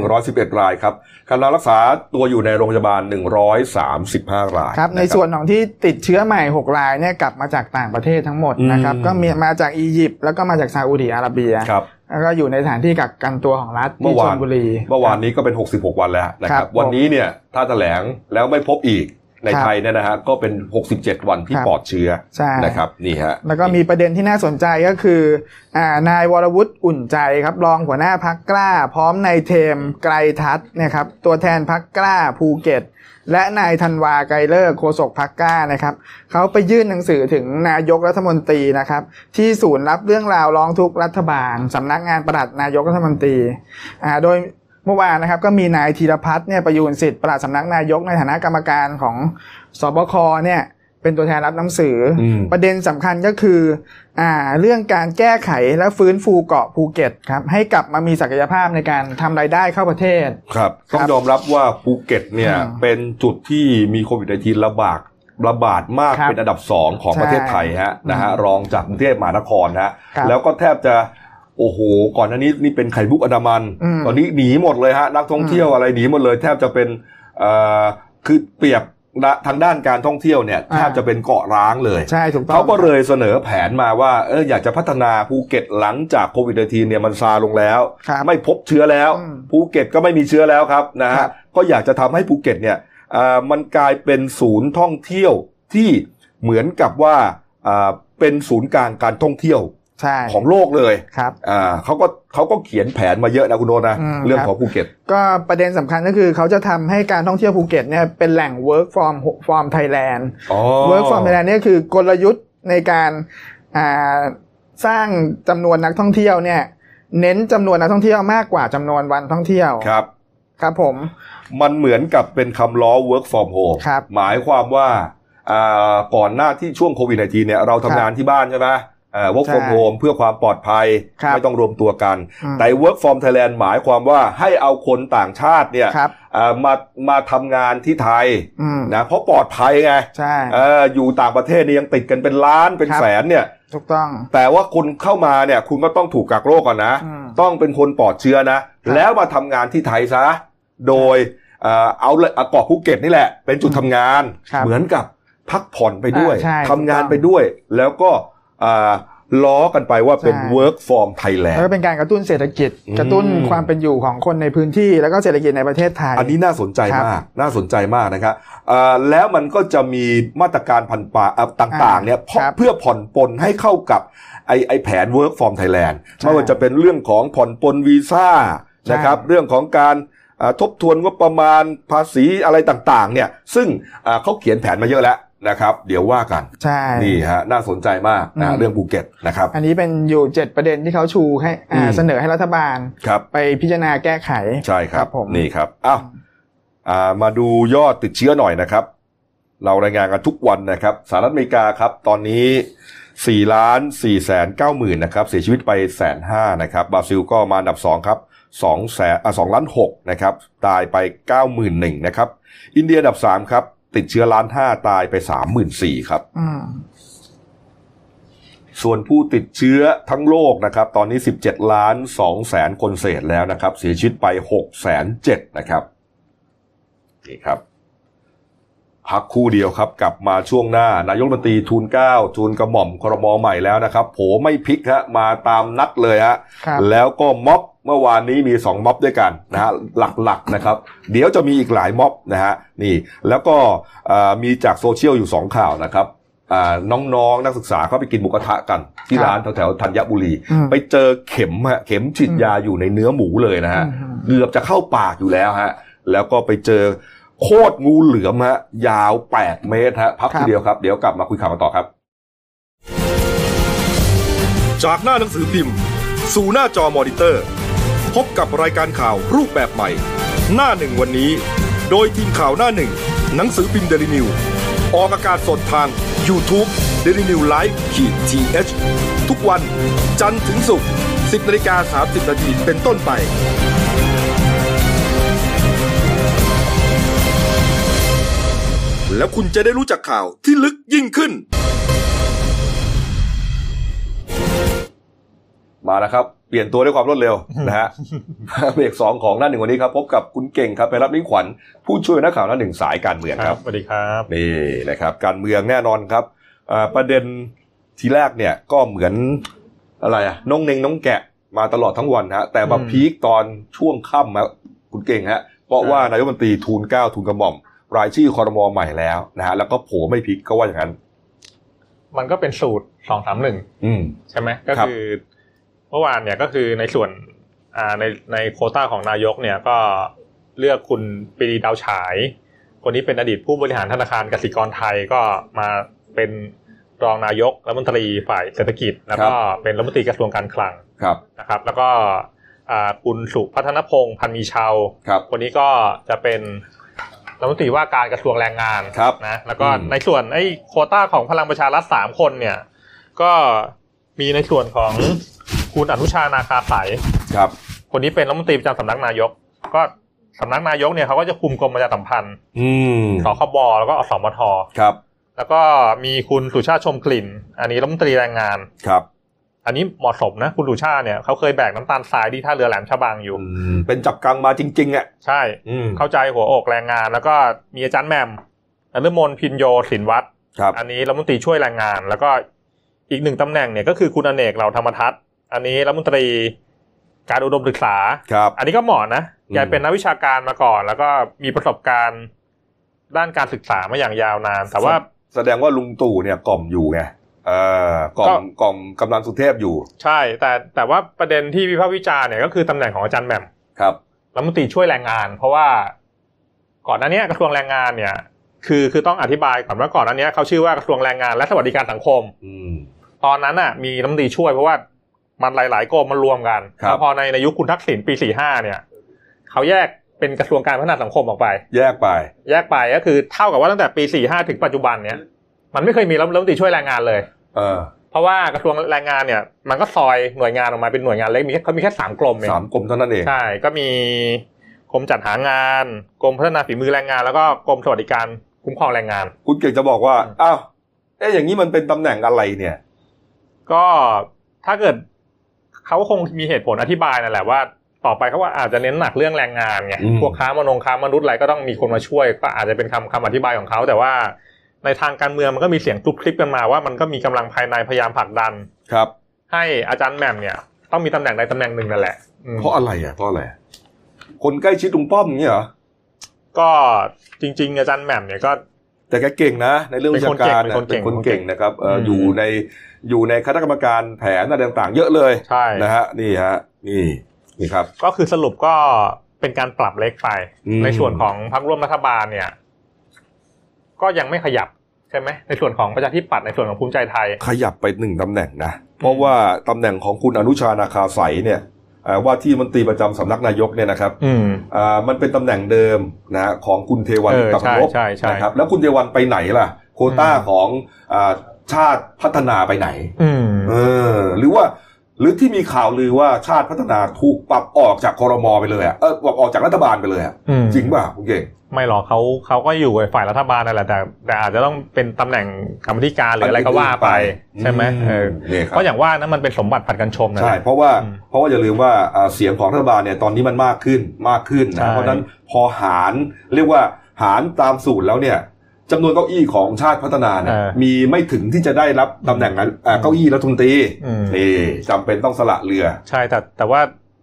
3,111 รายครับกำลังรักษาตัวอยู่ในโรงพยาบาล 135 รายครับ ในส่วนของที่ติดเชื้อใหม่ 6 รายเนี่ยกลับมาจากต่างประเทศทั้งหมดนะครับอืมก็มีมาจากอียิปต์แล้วก็มาจากซาอุดิอาระเบียครับแล้วก็อยู่ในสถานที่กักกันตัวของรัฐเมื่ที่อชวานลบุรี เมื่อวานนี้ก็เป็น 66 วันแล้วนะคครัรับบวันนี้เนี่ยถ้าแถลงแล้วไม่พบอีก ในครับไทยเนี่ยนะฮะก็เป็น 67 วันที่ครับปลอดเชื้อใช่นะครับนี่ฮะแล้วก็มีประเด็นที่น่าสนใจก็คืออ่านายวรวุฒิอุ่นใจครับรองหัวหน้าพักกล้า พร้อมนายเทมไกรทัศน์เนะครับตัวแทนพักกล้าภูเก็ต และนายธันวาไกรเลิกโฆษกพักกล้านะครับเขาไปยื่นหนังสือถึงนายกรัฐมนตรีนะครับ ที่ศูนย์รับเรื่องราวร้องทุกข์รัฐบาลสำนักงานปลัดนายกรัฐมนตรีอ่าโดย เมื่อวานนะครับก็มีนายธีรพัฒน์เนี่ยประยูนสิทธิ์ปลัดสำนักนายกในฐานะกรรมการของสบคเนี่ยเป็นตัวแทนรับหนังสืออมประเด็นสำคัญก็คือ อ่า เรื่องการแก้ไขและฟื้นฟูเกาะภูเก็ตครับ ให้กลับมามีศักยภาพในการทำรายได้เข้าประเทศ ครับ ต้องครับยอมรับว่าภูเก็ตเนี่ยอืมเป็นจุดที่มีโควิด -19 ระบาดระบาดมากครับเป็นอันดับสองของใช่ประเทศไทยฮะนะฮะอืมรองจากกรุงเทพมหานครฮะครับแล้วก็แทบจะ โอ้โห ก่อนหน้านี้นี่เป็นไข่มุกอันดามันอืมตอนนี้หนีหมดเลยฮะนักท่องเที่ยวอะไรหนีหมดเลย แทบจะเป็นเอ่อคือเปรียบทางด้านการท่องเที่ยวเนี่ยอ่าแทบจะเป็นเกาะร้างเลยใช่ถูกต้องเขาก็เลยเสนอแผนมาว่าเอออยากจะพัฒนาภูเก็ตหลังจากโควิด -19 เนี่ยมันซาลงแล้วครับไม่พบเชื้อแล้วอืมภูเก็ตก็ไม่มีเชื้อแล้วครับนะครัฮะก็อยากจะทำให้ภูเก็ตเนี่ยอ่ามันกลายเป็นศูนย์ท่องเที่ยวที่เหมือนกับว่าอ่าเป็นศูนย์กลางการท่องเที่ยว ใช่ของโลกเลยครับอ่าเขาก็เขาก็เขียนแผนมาเยอะนะคุณโน้ตนะอืมเรื่องครับของภูเก็ต ก็ประเด็นสำคัญก็คือเขาจะทำให้การท่องเที่ยวภูเก็ตเนี่ยเป็นแหล่ง work from from Thailand อ๋อ work from Thailand เนี่ยคือกลยุทธ์ในการอ่าสร้างจำนวนนักท่องเที่ยวเนี่ยเน้นจำนวนนักท่องเที่ยวมากกว่าจำนวนวันท่องเที่ยวครับ ครับผม มันเหมือนกับเป็นคำล้อ work from home ครับหมายความว่าอ่าก่อนหน้าที่ช่วงโควิด -19 เนี่ยเราทำงานที่บ้านใช่ไหม อ่า work from ใช่ home เพื่อความปลอดภัยครับไม่ต้องรวมตัวกันอืมแต่ work from Thailand หมายความว่าให้เอาคนต่างชาติเนี่ยครับอ่ามามาทำงานที่ไทยอืมนะเพราะปลอดภัยไงใช่เอออยู่ต่างประเทศนี่ยังติดกันเป็นล้านเป็นครับแสนเนี่ยถูกต้อง แต่ว่าคุณเข้ามาเนี่ยคุณก็ต้องถูกกักโรคก่อนนะอืมต้องเป็นคนปลอดเชื้อนะครับแล้วมาทำงานที่ไทยซะ โดยเอ่อเอาเลยเอาเกาะภูเก็ตนี่แหละ เป็นจุดทำงานครับเหมือนกับพักผ่อนไปด้วยอ่าใช่ทำงานถูกต้องไปด้วย แล้วก็อ่า ล้อกันไปว่าเป็นใช่ work from Thailand แล้วก็เป็นการกระตุ้นเศรษฐกิจอืมกระตุ้นความเป็นอยู่ของคนในพื้นที่แล้วก็เศรษฐกิจในประเทศไทย อันนี้น่าสนใจครับมาก น่าสนใจมากนะครับเอ่อแล้วมันก็จะมีมาตรการพันปาเอ่อต่างๆเนี่ยเพราะครับเพื่อผ่อนปลนให้เข้ากับไอไอแผน work from Thailand ใช่ไม่ว่าจะเป็นเรื่องของผ่อนปลนวีซ่าใช่นะครับเรื่องของการอ่าทบทวนงบประมาณภาษีอะไรต่างๆเนี่ยซึ่งอ่าเขาเขียนแผนมาเยอะแล้ว นะครับ เดี๋ยวว่ากันใช่นี่ฮะน่าสนใจมากอืนะมเรื่องภูเก็ตนะครับ อันนี้เป็นอยู่เจ็ดประเด็นที่เขาชูให้อ่าอืมเสนอให้รัฐบาลครับไปพิจารณาแก้ไขใช่ครับผมนี่ครับอ้าวอ่ามาดูยอดติดเชื้อหน่อยนะครับ เรารายงานกันทุกวันนะครับสหรัฐอเมริกาครับ ตอนนี้4ล้าน4แสน9หมื่นนะครับเสียชีวิตไปแสนห้านะครับบราซิลก็มาอันดับ2ครับ2แสนอะ2ล้าน6นะครับตายไป 9 1 0 0 0นะครับ อินเดียอันดับ3ครับ ติดเชื้อล้าน5ตายไป3 4 0 0 0ครับอืมส่วนผู้ติดเชื้อทั้งโลกนะครับ ตอนนี้17ล้าน2แสนคนเศษแล้วนะครับ เสียชีวิตไป6แสน7นะครับนี่ครับ พักคู่เดียวครับกลับมาช่วงหน้านายกรัฐมนตรีทูลเกล้าทูลกระหม่อมครมใหม่แล้วนะครับโผไม่พลิกฮะมาตามนัดเลยฮะครับแล้วก็ม็อบเมื่อวานนี้มีสองม็อบด้วยกันนะฮะหลักๆนะครับ เดี๋ยวจะมีอีกหลายม็อบนะฮะนี่แล้วก็เอ่อมีจากโซเชียลอยู่สองข่าวนะครับอ่าน้องๆนักศึกษาเขาไปกินหมูกระทะกัน ที่ครับร้านแถวๆธัญบุรีอืมไปเจอเข็มฮะเข็มฉีดยาอยู่ในเนื้อหมูเลยนะฮะอืมเกือบจะเข้าปากอยู่แล้วฮะแล้วก็ไปเจอ โคตรงูเหลือมฮะยาว 8 เมตรฮะพักครัทีบเดียวครับ เดี๋ยวกลับมาคุยข่าวกันต่อครับ จากหน้าหนังสือพิมพ์ สู่หน้าจอมอนิเตอร์ พบกับรายการข่าวรูปแบบใหม่ หน้าหนึ่งวันนี้ โดยทีมข่าวหน้าหนึ่ง หนังสือพิมพ์เดลิวิวออกอากาศสดทาง YouTube d e l i n e w l i v e ขีดทีเทุกวัน จันทร์ถึงศุกร์10นาฬิกา30นาทีเป็นต้นไป แล้วคุณจะได้รู้จักข่าวที่ลึกยิ่งขึ้น มาแล้วครับ เปลี่ยนตัวด้วยความรวดเร็วนะฮะเบรกสองของหน้าหนึ่งวันนี้ครับ พบกับคุณเก่งครับไปรับนิ้งขวัญผู้ช่วยนักข่าวหน้าหนึ่งสายการเมืองคครัรับบสวัสดีครับนี่นะครับ การเมืองแน่นอนครับอ่าประเด็นทีแรกเนี่ยก็เหมือนอะไรอะน้องเนงน้องแกะมาตลอดทั้งวันฮะแต่มาอืมพีคตอนช่วงค่ำฮะคุณเก่งฮะเพราะครับว่านายกรัฐมนตรีทูลเกล้าทูลกระหม่อม รายชื่อคอรมอใหม่แล้วนะฮะแล้วก็โผไม่พลิกก็ว่าอย่างนั้น มันก็เป็นสูตรสองสามหนึ่งอืมใช่ไหมก็ครับคือเมื่อวานเนี่ยก็คือในส่วนอ่าในในโควต้าของนายกเนี่ยก็เลือกคุณปรีดีดาวฉาย คนนี้เป็นอดีตผู้บริหารธนาคารกสิกรไทยก็มาเป็นรองนายกรัฐมนตรีฝ่ายเศรษฐกิจ แล้วก็เป็นรัฐมนตรีกระทรวงการคลังครับนะครับ แล้วก็อ่าคุณสุพัฒนพงศ์พันมีชาวครับคนนี้ก็จะเป็น รัฐมนตรีว่าการกระทรวงแรงงานครับนะแล้วก็อืมในส่วนไอ้โควต้าของพลังประชารัฐสามคนเนี่ย ก็มีในส่วนของคุณอนุชานาคาสายครับ คนนี้เป็นรัฐมนตรีประจำสำนักนายก ก็สำนักนายกเนี่ยเขาก็จะคุมกรมประชาสัมพันธ์อืมสคบแล้วก็อสมทครับ แล้วก็มีคุณสุชาติชมกลิ่น อันนี้รัฐมนตรีแรงงานครับ อันนี้เหมาะสมนะคุณสุชาติเนี่ยเขาเคยแบกน้ำตาลทรายที่ท่าเรือแหลมฉบังอยู่อืมเป็นจับกังมาจริงๆอะใช่อืมเข้าใจหัวอกแรงงาน แล้วก็มีอาจารย์แหมมนฤมลพินโยสินวัตรครับอันนี้รัฐมนตรีช่วยแรงงาน แล้วก็อีกหนึ่งตำแหน่งเนี่ยก็คือคุณอเนกเหล่าธรรมทัศน์อันนี้รัฐมนตรีการอุดมศึกษาครับอันนี้ก็เหมาะนะอืมแกเป็นนักวิชาการมาก่อน แล้วก็มีประสบการณ์ด้านการศึกษามาอย่างยาวนาน แต่ว่าแสดงว่าลุงตู่เนี่ยกล่อมอยู่ไงเออ กล่อก็มกล่อมกำลังสุเทพอยู่ ใช่ แต่แต่ว่าประเด็นที่วิพากษ์วิจารณ์เนี่ยก็คือตำแหน่งของอาจารย์แหม่มครับรัฐมนตรีช่วยแรงงาน เพราะว่าก่อนหน้านี้กระทรวงแรงงานเนี่ย คือคือต้องอธิบายก่อนว่าก่อนหน้านี้เขาชื่อว่ากระทรวงแรงงานและสวัสดิการสังคมอืมตอนนั้นน่ะ มีรัฐมนตรีช่วยเพราะว่ามันหลาย ๆกรมมันรวมกันครับแล้วพอในในยุคคุณทักษิณปี45เนี่ยเขาแยกเป็นกระทรวงการพัฒนาสังคมออกไป แยกไป แยกไปก็คือเท่ากับว่าตั้งแต่ปี45ถึงปัจจุบันเนี่ยมันไม่เคยมีรัฐมนตรีช่วยแรงงานเลย เออเพราะว่ากระทรวงแรงงานเนี่ยมันก็ซอยหน่วยงานออกมาเป็นหน่วยงานเล็กมีแค่เขามีแค่สามกรมเองสามกรมเท่านั้นเองใช่ก็มีกรมจัดหางานกรมพัฒนาฝีมือแรงงาน แล้วก็กรมสวัสดิการคุ้มครองแรงงาน คุณเก่งจะบอกว่าอ้าวเอ๊ะอย่างนี้มันเป็นตำแหน่งอะไรเนี่ย ก็ถ้าเกิดเขาคงมีเหตุผลอธิบายนั่นแหละว่าต่อไปเขาว่าอาจจะเน้นหนักเรื่องแรงงานไงอืมพวกค้ามนงค้ามนุษย์อะไรก็ต้องมีคนมาช่วย ก็อาจจะเป็นคำคำอธิบายของเขาแต่ว่า ในทางการเมืองมันก็มีเสียงคลุกคลิปกันมาว่ามันก็มีกำลังภายในพยายามผลักดันครับ ให้อาจารย์แหม่มเนี่ย ต้องมีตำแหน่งใดตำแหน่งหนึ่งนั่นแหละอืมเพราะอะไรอะเพราะอะไรคนใกล้ชิดลุงป้อมอย่างนี้เหรอก็จริง ๆ อาจารย์แหม่มเนี่ยก็แต่แกเก่งนะ ในเรื่องวิชาการนะเป็นคนเก่เป็นงคนเก่งนะครับเอ่ออมอยู่ในอยู่ในคณะกรรมการแผนอะไรต่างๆ เยอะเลยใช่นะฮะนี่ฮะนี่นี่ครับ ก็คือสรุปก็เป็นการปรับเล็กไปอืมในส่วนของพรรคร่วมรัฐบาลเนี่ย ก็ยังไม่ขยับใช่ไหมในส่วนของประชาธิปัตย์ในส่วนของภูมิใจไทย ขยับไปหนึ่งตำแหน่งนะ เพราะว่าตำแหน่งของคุณอนุชานาคาใสเนี่ยเอ่อว่าที่มนตรีประจำสำนักนายกเนี่ยนะครับอืมอ่ามันเป็นตำแหน่งเดิมนะฮะของคุณเทวันเออตับรบใช่ใช่ใช่นะครับแล้วคุณเทวันไปไหนล่ะ โควต้าอืมของอาชาติพัฒนาไปไหนอืมเออหรือว่า หรือที่มีข่าวลือว่าชาติพัฒนาถูกปรับออกจากคอรมอไปเลยอะเออปรับออกจากรัฐบาลไปเลยอะอืมจริงป่ะคุณเก่งไม่หรอกเขาเขาก็อยู่ฝ่ายรัฐบาลนั่นแหละแต่ แต่อาจจะต้องเป็นตำแหน่งกรรมธิการหรืออะไรก็ว่าไปใช่ไหมเออนี่ครับเพราะอย่างว่านะมันเป็นสมบัติผัดกันชมนะใช่เพราะว่าอืมเพราะว่าอย่าลืมว่าอ่าเสียงของรัฐบาลเนี่ยตอนนี้มันมากขึ้นมากขึ้นใช่นะเพราะฉะนั้นพอหารเรียกว่าหารตามสูตรแล้วเนี่ย จำนวนเก้าอี้ของชาติพัฒนาเนี่ยมีไม่ถึงที่จะได้รับตำแหน่งนั้นอ่าเก้าอี้รัฐมนตรีอืมนี่จำเป็นต้องสละเรือ ใช่แต่แต่ว่า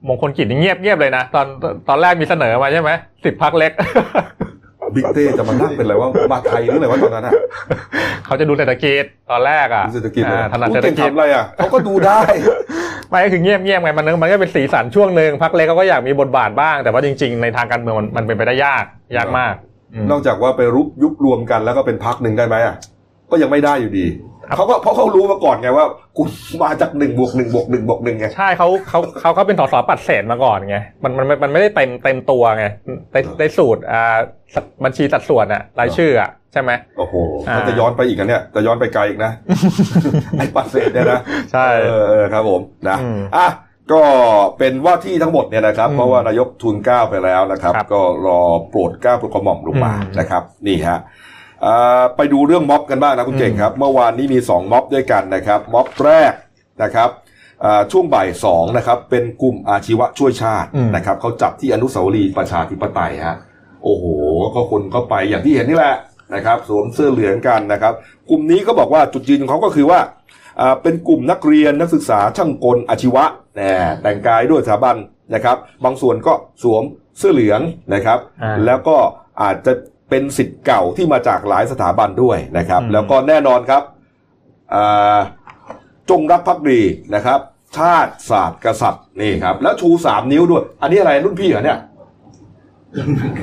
มงคลกิจนี่เงียบเงียบเลยนะ ตอนตอนแรกมีเสนอมาใช่ไหมสิบพักเล็กบิ๊กเต้จะมานั่งเป็นอะไรว่ามาไทยหรืออะไรว่าตอนนั้นอะเขาจะดูเศรษฐกิจตอนแรกอะดูเศรษฐกิจเลยอ่าถนัดคุณเศรษฐเก่งกิจทำอะไรอะเขาก็ดูได้ไม่ก็คือเงียบเงียบไงมันมันก็เป็นสีสันช่วงหนึ่งพักเล็กเขาก็อยากมีบทบาทบ้าง แต่ว่าจริง ๆ ในทางการเมืองมันมันเป็นไปได้ยากยากมากอืม นอกจากว่าไปรุบยุบรวมกันแล้วก็เป็นพักหนึ่งได้ไหมอะก็ยังไม่ได้อยู่ดีครับเขาก็เพราะเขารู้มาก่อนไงว่าคุณมาจากหนึ่งบวกหนึ่งบวกหนึ่งบวกหนึ่งไงใช่เขาเขาเขาเขาเป็นสสปัดเศษมาก่อนไงมันมันมันมันไม่ได้เต็มเต็มตัวไงในในสูตรอ่าสัดบัญชีสัดส่วนอะรายชื่ออะใช่ไหมโอ้โหอ่าถ้าจะย้อนไปอีกอันเนี่ยจะย้อนไปไกลอีกนะไอ้ปัดเศษเนี่ยนะใช่เออเออครับผมนะอืมอะ ก็เป็นว่าที่ทั้งหมดเนี่ยนะครับอืมเพราะว่านายกทุนเกล้าไปแล้วนะครับครับก็รอโปรดเกล้าโปรดกระหม่อมลงมาอืมนะครับ นี่ฮะอ่าไปดูเรื่องม็อบกันบ้างนะคุณอืมเก่งครับ เมื่อวานนี้มีสองม็อบด้วยกันนะครับ ม็อบแรกนะครับอ่าช่วงบ่ายสองนะครับเป็นกลุ่มอาชีวะช่วยชาตินะครับเขาจับที่อนุสาวรีย์ประชาธิปไตยฮะโอ้โห ก็คนก็ไปอย่างที่เห็นนี่แหละนะครับ สวมเสื้อเหลืองกันนะครับ กลุ่มนี้ก็บอกว่าจุดยืนของเขาก็คือว่าอ่า เป็นกลุ่มนักเรียนนักศึกษาช่างกลอาชีวะแน่แต่งกายด้วยสถาบันนะครับ บางส่วนก็สวมเสื้อเหลืองนะครับอ่าแล้วก็อาจจะเป็นสิทธิ์เก่าที่มาจากหลายสถาบันด้วยนะครับอืมแล้วก็แน่นอนครับอ่าจงรักภักดีนะครับ ชาติศาสตร์กษัตริย์นี่ครับ แล้วชูสามนิ้วด้วย อันนี้อะไรรุ่นพี่เหรอเนี่ย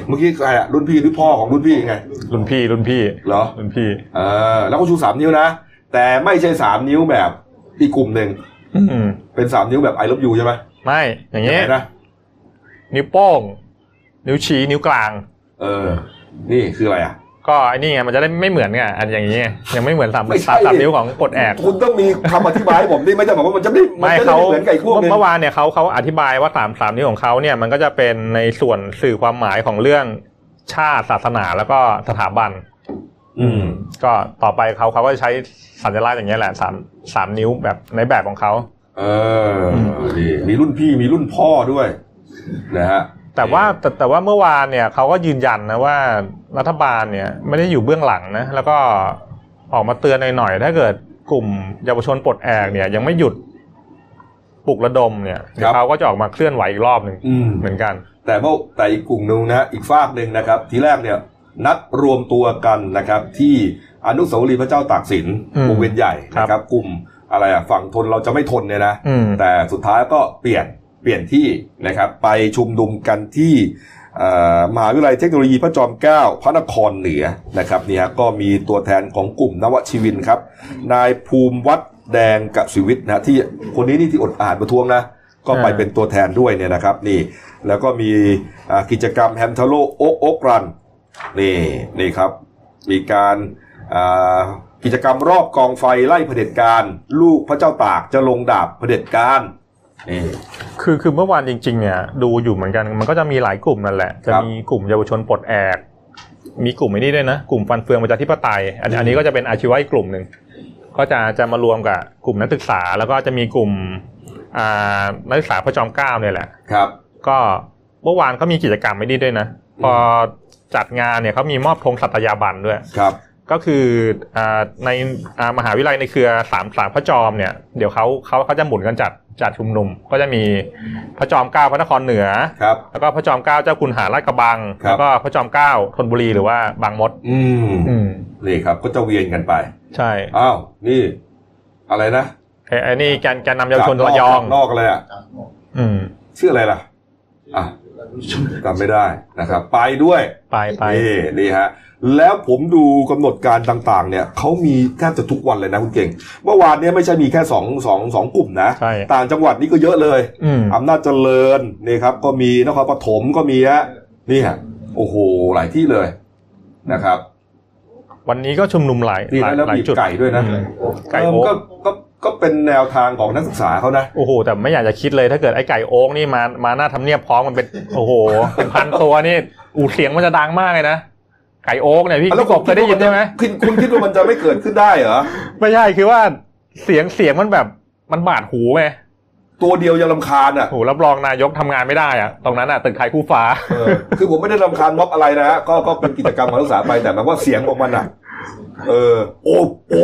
เมื่อกี้ใครอะรุ่นพี่หรือพ่อของรุ่นพี่ไงรุ่นพี่รุ่นพี่เหรอรุ่นพี่เออแล้วก็ชูสามนิ้วนะ แต่ไม่ใช่สามนิ้วแบบอีกกลุ่มหนึ่งอืมเป็นสามนิ้วแบบไอ o v ยูใช่ไหมไม่อย่างเงี้ยัยงไงนะนิ้วโป้ง นิ้วชี้นิ้วกลาง เออ นี่คืออะไรอะ ก็ไอ้นี่ไงมันจะได้ไม่เหมือนไงอันอย่างนี้ไงยังไม่เหมือนสามไม่ใช่สามสามนิ้วของปลดแอกคุณต้องมีคำอธิบายให้ผมดิไม่ใช่แบบว่ามันจะไม่มันไม่จะเขาไม่เหมือนไก่พวกนึงเมื่อวานเนี่ยเขาเขาอธิบายว่าสามสามนิ้วของเขาเนี่ยมันก็จะเป็นในส่วนสื่อความหมายของเรื่องชาติศาสนาแล้วก็สถาบัน อืม ก็ต่อไปเขาเขาก็จะใช้สัญลักษณ์อย่างเงี้ยแหละสามสามนิ้วแบบในแบบของเขาเออนี่มีรุ่นพี่มีรุ่นพ่อด้วยนะฮะแต่ว่าแต่แต่ว่าเมื่อวานเนี่ยเขาก็ยืนยันนะว่ารัฐบาลเนี่ยไม่ได้อยู่เบื้องหลังนะแล้วก็ออกมาเตือนหน่อยๆถ้าเกิดกลุ่มเยาวชนปลดแอกเนี่ย ยังไม่หยุดปลุกระดมเนี่ยเดี๋ยวเขาก็จะออกมาเคลื่อนไหวอีกรอบหนึ่งอืมเหมือนกัน แต่เมื่อแต่อีกกลุ่มหนึ่งนะอีกฝากหนึ่งนะครับ ทีแรกเนี่ย นัดรวมตัวกันนะครับ ที่อนุสาวรีย์พระเจ้าตากสินอืมวงเวียนใหญ่นะครับ กลุ่มอะไรอะฝั่งทนเราจะไม่ทนเนี่ยนะอืมแต่สุดท้ายก็เปลี่ยนเปลี่ยนที่นะครับ ไปชุมนุมกันที่เอ่อมหาวิทยาลัยเทคโนโลยีพระจอมเกล้าพระนครเหนือนะครับเนี่ยก็มีตัวแทนของกลุ่มนวชีวินครับ นายภูมิวัดแดงกสิวิทย์นะที่คนนี้นี่ที่อดอาหารประท้วงนะ ก็ไปอ่าเป็นตัวแทนด้วยเนี่ยนะครับนี่แล้วก็มีอ่ากิจกรรมแฮมทาโลโอ๊กโอ๊กรัน นี่นี่ครับ มีการอ่ากิจกรรมรอบกองไฟไล่เผด็จการ ลูกพระเจ้าตากจะลงดาบเผด็จการนี่คือคือเมื่อวานจริง ๆ เนี่ย ดูอยู่เหมือนกันมันก็จะมีหลายกลุ่มนั่นแหละ จะครับมีกลุ่มเยาวชนปลดแอก มีกลุ่มไอ้นี้ด้วยนะ กลุ่มฟันเฟืองประชาธิปไตย อันนี้อันนี้ก็จะเป็นอาชีวะอีกกลุ่มหนึ่งก็จะจะมารวมกับกลุ่มนักศึกษา แล้วก็จะมีกลุ่มอ่านักศึกษาพระจอมเกล้าเนี่ยแหละครับ ก็เมื่อวานเขามีกิจกรรมไม่ดีด้วยนะ พอ จัดงานเนี่ยเขามีมอบธงสัตยาบันด้วยครับก็คืออ่าในอ่ามหาวิทยาลัยในเครือสามสามพระจอมเนี่ยเดี๋ยวเขาเขาเขาจะหมุนกันจัดจัดชุมนุม ก็จะมีพระจอมเกล้าพระนครเหนือครับแล้วก็พระจอมเกล้าเจ้าคุณหาราชกระบังครับแล้วก็พระจอมเกล้าธนบุรีหรือว่าบางมดอืมอืมนี่ครับก็จะเวียนกันไป ใช่อ้าวนี่ อะไรนะไอ้ไอ้นี่แกนแกนนำเยาวชนจากระยองจากนอกเลยอะอืมชื่ออะไรล่ะอะ จำไม่ได้นะครับ ไปด้วยไปไปนี่นี่ฮะแล้วผมดูกำหนดการต่างๆ เนี่ยเขามีแทบจะทุกวันเลยนะคุณเก่ง เมื่อวานเนี้ไม่ใช่มีแค่สองสองสองกลุ่มนะใช่ต่างจังหวัดนี่ก็เยอะเลยอืมอำนาจเจริญนี่ครับ ก็มีนครปฐมก็มีฮะนี่ฮะโอ้โหหลายที่เลยนะครับ วันนี้ก็ชุมนุมหลายนี่หลายนะแล้วหลายมีจุดไก่ด้วยนะอืมไก่เออโอ๊ก็ กก็ก็เป็นแนวทางของนักศึกษาเขานะโอ้โหแต่ไม่อยากจะคิดเลยถ้าเกิดไอ้ไก่โอ๊กนี่มามาหน้าทำเนียบพร้อมมันเป็นโอ้โหเป็นพันตัวนี่อูเสียงมันจะดังมากเลยนะไก่โอ๊กเนี่ยพี่แล้วพี่กบเคยได้ยินใช่ไหมคุณคุณคิดว่ามันจะไม่เกิดขึ้นได้เหรอไม่ใช่คือว่าเสียงเสียงมันแบบมันบาดหูไงตัวเดียวยังลำคาญอะโอ้โหรับรองนายกทำงานไม่ได้อะตรงนั้นอะตึกไทยคู่ฟ้าเออคือผมไม่ได้ลำคาญม็อบอะไรนะฮะก็ก็เป็นกิจกรรมของนักศึกษาไปแต่หมายว่าเสียงของมันอะ เออโอ้โอ้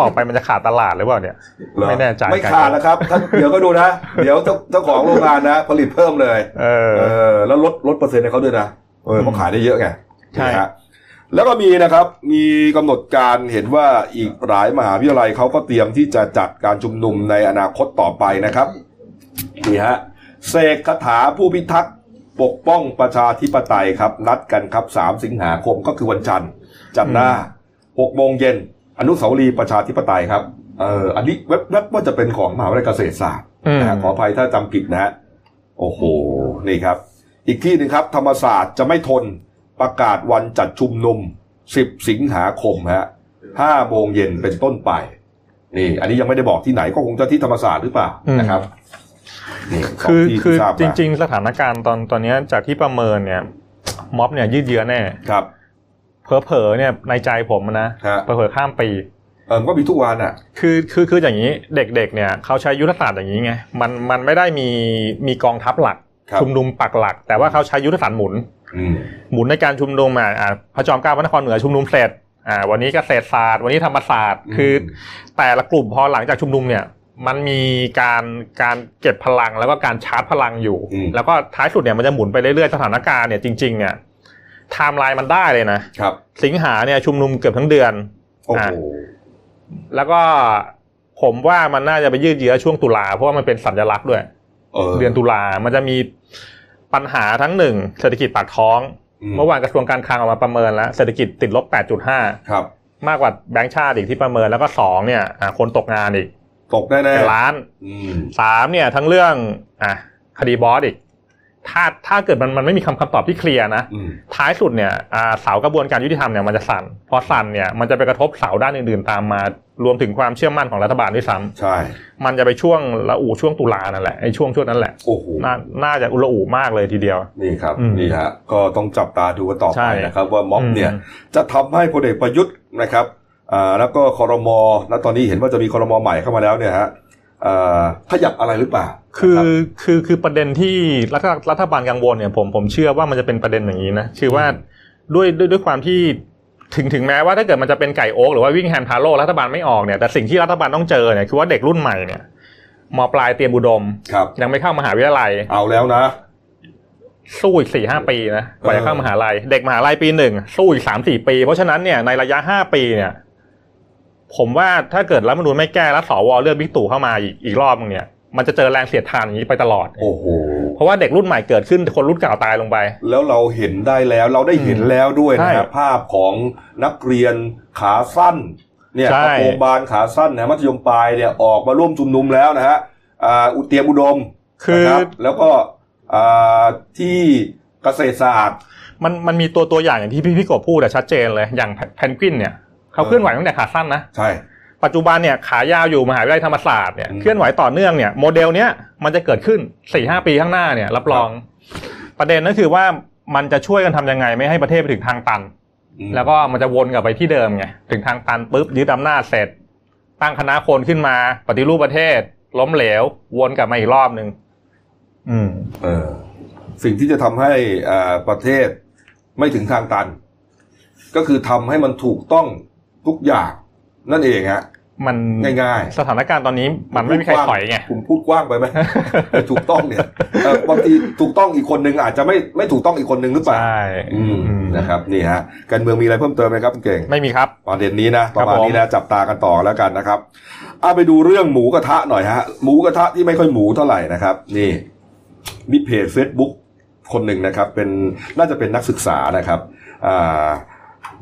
ต่อไปมันจะขาดตลาดหรือเปล่าเนี่ยเหรอไม่แน่ใจไม่ขาดนะครับท่านเดี๋ยวก็ดูนะ เดี๋ยวเจ้าเจ้าของโรงงานนะ ผลิตเพิ่มเลยเออเออแล้วลดลดเปอร์เซ็นต์ให้เขาด้วยนะเออเขาขายได้เยอะไงใช่นะฮะแล้วก็มีนะครับ มีกำหนดการเห็นว่าอีกหลายมหาวิทยาลัยเขาก็เตรียมที่จะจัดการชุมนุมในอนาคตต่อไปนะครับนี่ฮะเสกคาถาผู้พิทักษ์ปกป้องประชาธิปไตยครับ นัดกันครับ 3 สิงหาคมก็คือวันจันทร์จันทร์หน้า6โมงเย็น อนุสาวรีย์ประชาธิปไตยครับเอออันนี้เว็บนัดว่าจะเป็นของมหาวิทยาลัยเกษตรศาสตร์อืมนะฮะขออภัยถ้าจำผิดนะฮะโอ้โหนี่ครับ อีกที่หนึ่งครับ ธรรมศาสตร์จะไม่ทนประกาศวันจัดชุมนุม 10 สิงหาคมฮะ5โมงเย็นเป็นต้นไป นี่ อันนี้ยังไม่ได้บอกที่ไหนก็คงจะที่ธรรมศาสตร์หรือเปล่าอืมนะครับนี่สงคือที่คือที่ทาบจมาริง ๆ สถานการณ์ตอนตอนเนี้ยจากที่ประเมินเนี่ย ม็อบเนี่ยยืดเยื้อแน่ครับ เผลอๆเนี่ยในใจผมนะฮะเผลอๆข้ามปีเออมันก็มีทุกวันอะ คือคือคืออย่างนี้เด็กๆเนี่ยเขาใช้ยุทธศาสตร์อย่างนี้ไงมันมันไม่ได้มีมีกองทัพหลักครับชุมนุมปักหลัก แต่ว่าเขาใช้ยุทธศาสตร์หมุนอืมหมุนในการชุมนุมอะอ่าพระจอมเกล้าพระนครเหนือชุมนุมเสร็จอ่าวันนี้เกษตรศาสตร์ วันนี้ธรรมศาสตร์อืมคือแต่ละกลุ่มพอหลังจากชุมนุมเนี่ย มันมีการการเก็บพลังแล้วก็การชาร์จพลังอยู่ แล้วก็ท้ายสุดเนี่ยมันจะหมุนไปเรื่อยๆสถานการณ์เนี่ยจริงๆเนี่ย ไทม์ไลน์มันได้เลยนะครับ สิงหาเนี่ยชุมนุมเกือบทั้งเดือนโอ้โหแล้วก็ผมว่ามันน่าจะไปยืดเยื้อช่วงตุลาเพราะว่ามันเป็นสัญลักษณ์ด้วยเออเดือนตุลามันจะมีปัญหาทั้งหนึ่งเศรษฐกิจปากท้องอืมเมื่อวานกระทรวงการคลังออกมาประเมินแล้วเศรษฐกิจติดลบ 8.5 ครับ มากกว่าแบงก์ชาติอีกที่ประเมินแล้วก็สองเนี่ยอะคนตกงานอีก ตกแน่ๆเป็นล้านอืมสามเนี่ยทั้งเรื่องอะคดีบอสอีก ถ้าถ้าเกิดมันมันไม่มีคำคำตอบที่เคลียร์นะอืมท้ายสุดเนี่ยอ่าเสากระบวนการยุติธรรมเนี่ยมันจะสั่น พอสั่นเนี่ยมันจะไปกระทบเสาด้านอื่นๆตามมารวมถึงความเชื่อมั่นของรัฐบาลด้วยซ้ำใช่ มันจะไปช่วงละอูช่วงตุลานั่นแหละไอ้ช่วงช่วงนั้นแหละโอ้โหน่าน่าจะอุละอูมากเลยทีเดียว นี่ครับอืมนี่ฮะก็ต้องจับตาดูกันต่อใช่ไปนะครับ ว่าม็อบเนี่ยอืมจะทำให้พลเอกประยุทธ์นะครับอ่าแล้วก็คอรมอแล้วตอนนี้เห็นว่าจะมีคอรมอใหม่เข้ามาแล้วเนี่ยฮะอ่าขยับอะไรหรือเปล่า คือนะรับคือคือประเด็นที่รัฐรัฐบาลกังวลเนี่ยผมผมเชื่อว่ามันจะเป็นประเด็นอย่างนี้นะคือว่าด้วยด้วยด้วยความที่ถึงถึงแม้ว่าถ้าเกิดมันจะเป็นไก่โอ๊กหรือว่าวิ่งแฮนด์ทาโร่รัฐบาลไม่ออกเนี่ยแต่สิ่งที่รัฐบาลต้องเจอเนี่ยคือว่าเด็กรุ่นใหม่เนี่ยมปลายเตรียมอุดมครับยังไม่เข้ามหาวิทยาลัย เอาแล้วนะ สู้อีกสี่ห้าปีนะกว่าจะเข้ามหาลัย เด็กมหาลัยปีหนึ่งสู้อีกสามสี่ปี เพราะฉะนั้นเนี่ยในระยะห้าปีเนี่ย ผมว่าถ้าเกิดรัฐธรรมนูญไม่แก้แล้วสวเลือกบิ๊กตู่เข้ามาอีกอีกรอบนึงเนี่ย มันจะเจอแรงเสียดทานอย่างนี้ไปตลอด โอ้โห เพราะว่าเด็กรุ่นใหม่เกิดขึ้นคนรุ่นเก่าตายลงไป แล้วเราเห็นได้แล้วเราได้เห็นแล้วด้วยนะครับใช่ภาพของนักเรียนขาสั้นเนี่ยใช่กระโปรงบานขาสั้นนะมัธยมปลายเนี่ยออกมาร่วมชุมนุมแล้วนะฮะอ่าอุเตรียมอุดมคือนะครับแล้วก็อ่าที่เกษตรศาสตร์มันมันมีตัวตัวอย่างอย่างที่พี่พี่กบพูดอะชัดเจนเลยอย่างแพนกวินเนี่ยเขาเคลื่อนไหวตั้งแต่ขาสั้นนะใช่ ปัจจุบันเนี่ยขายาวอยู่มหาวิทยาลัยธรรมศาสตร์เนี่ยอืมเคลื่อนไหวต่อเนื่องเนี่ยโมเดลเนี้ยมันจะเกิดขึ้นสี่ห้าปีข้างหน้าเนี่ยรับรอง ประเด็นก็คือว่ามันจะช่วยกันทำยังไงไม่ให้ประเทศไปถึงทางตันอืมแล้วก็มันจะวนกลับไปที่เดิมไงถึงทางตันปุ๊บยึดอำนาจเสร็จ ตั้งคณะคนขึ้นมา ปฏิรูปประเทศ ล้มเหลว วนกลับมาอีกรอบหนึ่งอืม เออ สิ่งที่จะทำให้อ่าประเทศไม่ถึงทางตัน ก็คือทำให้มันถูกต้องทุกอย่าง นั่นเองฮะมันง่ายสถานการณ์ตอนนี้มันไม่มีใครถอยไงคุณพูดกว้างไปไหมถูกต้องเนี่ยเออบางทีถูกต้องอีกคนนึงอาจจะไม่ไม่ถูกต้องอีกคนนึงหรือเปล่าใช่อืมอืมนะครับนี่ฮะการเมืองมีอะไรเพิ่มเติมไหมครับคุณเก่งไม่มีครับประเด็นนี้นะคปรับระมาณนี้ผมนะจับตากันต่อแล้วกันนะครับเอาไปดูเรื่องหมูกระทะหน่อยฮะหมูกระทะที่ไม่ค่อยหมูเท่าไหร่นะครับ นี่มีเพจ Facebook คนหนึ่งนะครับ เป็นน่าจะเป็นนักศึกษานะครับอ่า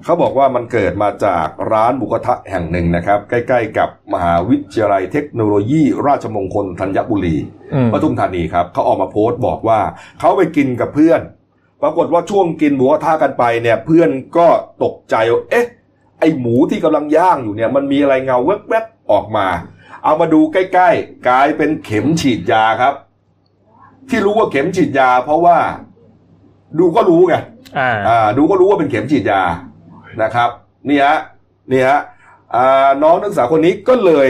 เขาบอกว่ามันเกิดมาจากร้านหมูกระทะแห่งหนึ่งนะครับ ใกล้ ๆ กับมหาวิทยาลัยเทคโนโลยี ราชมงคลธัญบุรีอืมปทุมธานีครับเขาออกมาโพสต์บอกว่าเขาไปกินกับเพื่อน ปรากฏว่าช่วงกินหมูกระทะกันไปเนี่ยเพื่อนก็ตกใจว่าเอ๊ะ ไอหมูที่กำลังย่างอยู่เนี่ย มันมีอะไรเงาแวบๆออกมา เอามาดูใกล้ๆกลายเป็นเข็มฉีดยาครับ ที่รู้ว่าเข็มฉีดยา เพราะว่า ดูก็รู้ไงอ่าอ่าดูก็รู้ว่าเป็นเข็มฉีดยา นะครับนี่ฮะนี่ฮะน้องนักศึกษาคนนี้ก็เลย